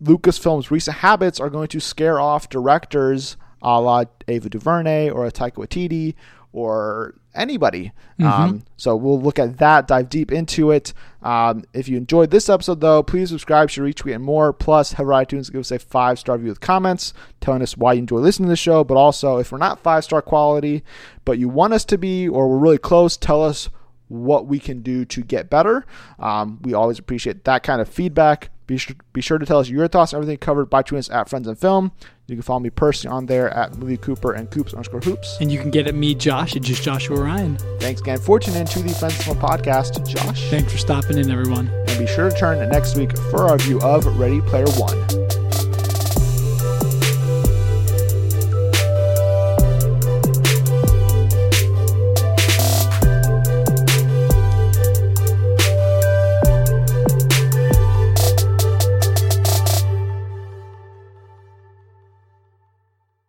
Lucasfilm's recent habits are going to scare off directors a la Ava DuVernay or a Taika Waititi or anybody. Um, so we'll look at that, dive deep into it. Um, if you enjoyed this episode, though, please subscribe, share, retweet, and more. Plus, head over to iTunes, give us a five star review with comments telling us why you enjoy listening to the show. But also, if we're not five star quality, but you want us to be, or we're really close, tell us what we can do to get better. Um, we always appreciate that kind of feedback Be sure, be sure to tell us your thoughts on everything covered by tweeting us at Friends and Film. You can follow me personally on there at Movie Cooper and Coops underscore Hoops. And you can get at me, Josh, at just Joshua Ryan. Thanks again for tuning in to the Friends and Film podcast, Josh. Thanks for stopping in, everyone. And be sure to turn next week for our review of Ready Player One.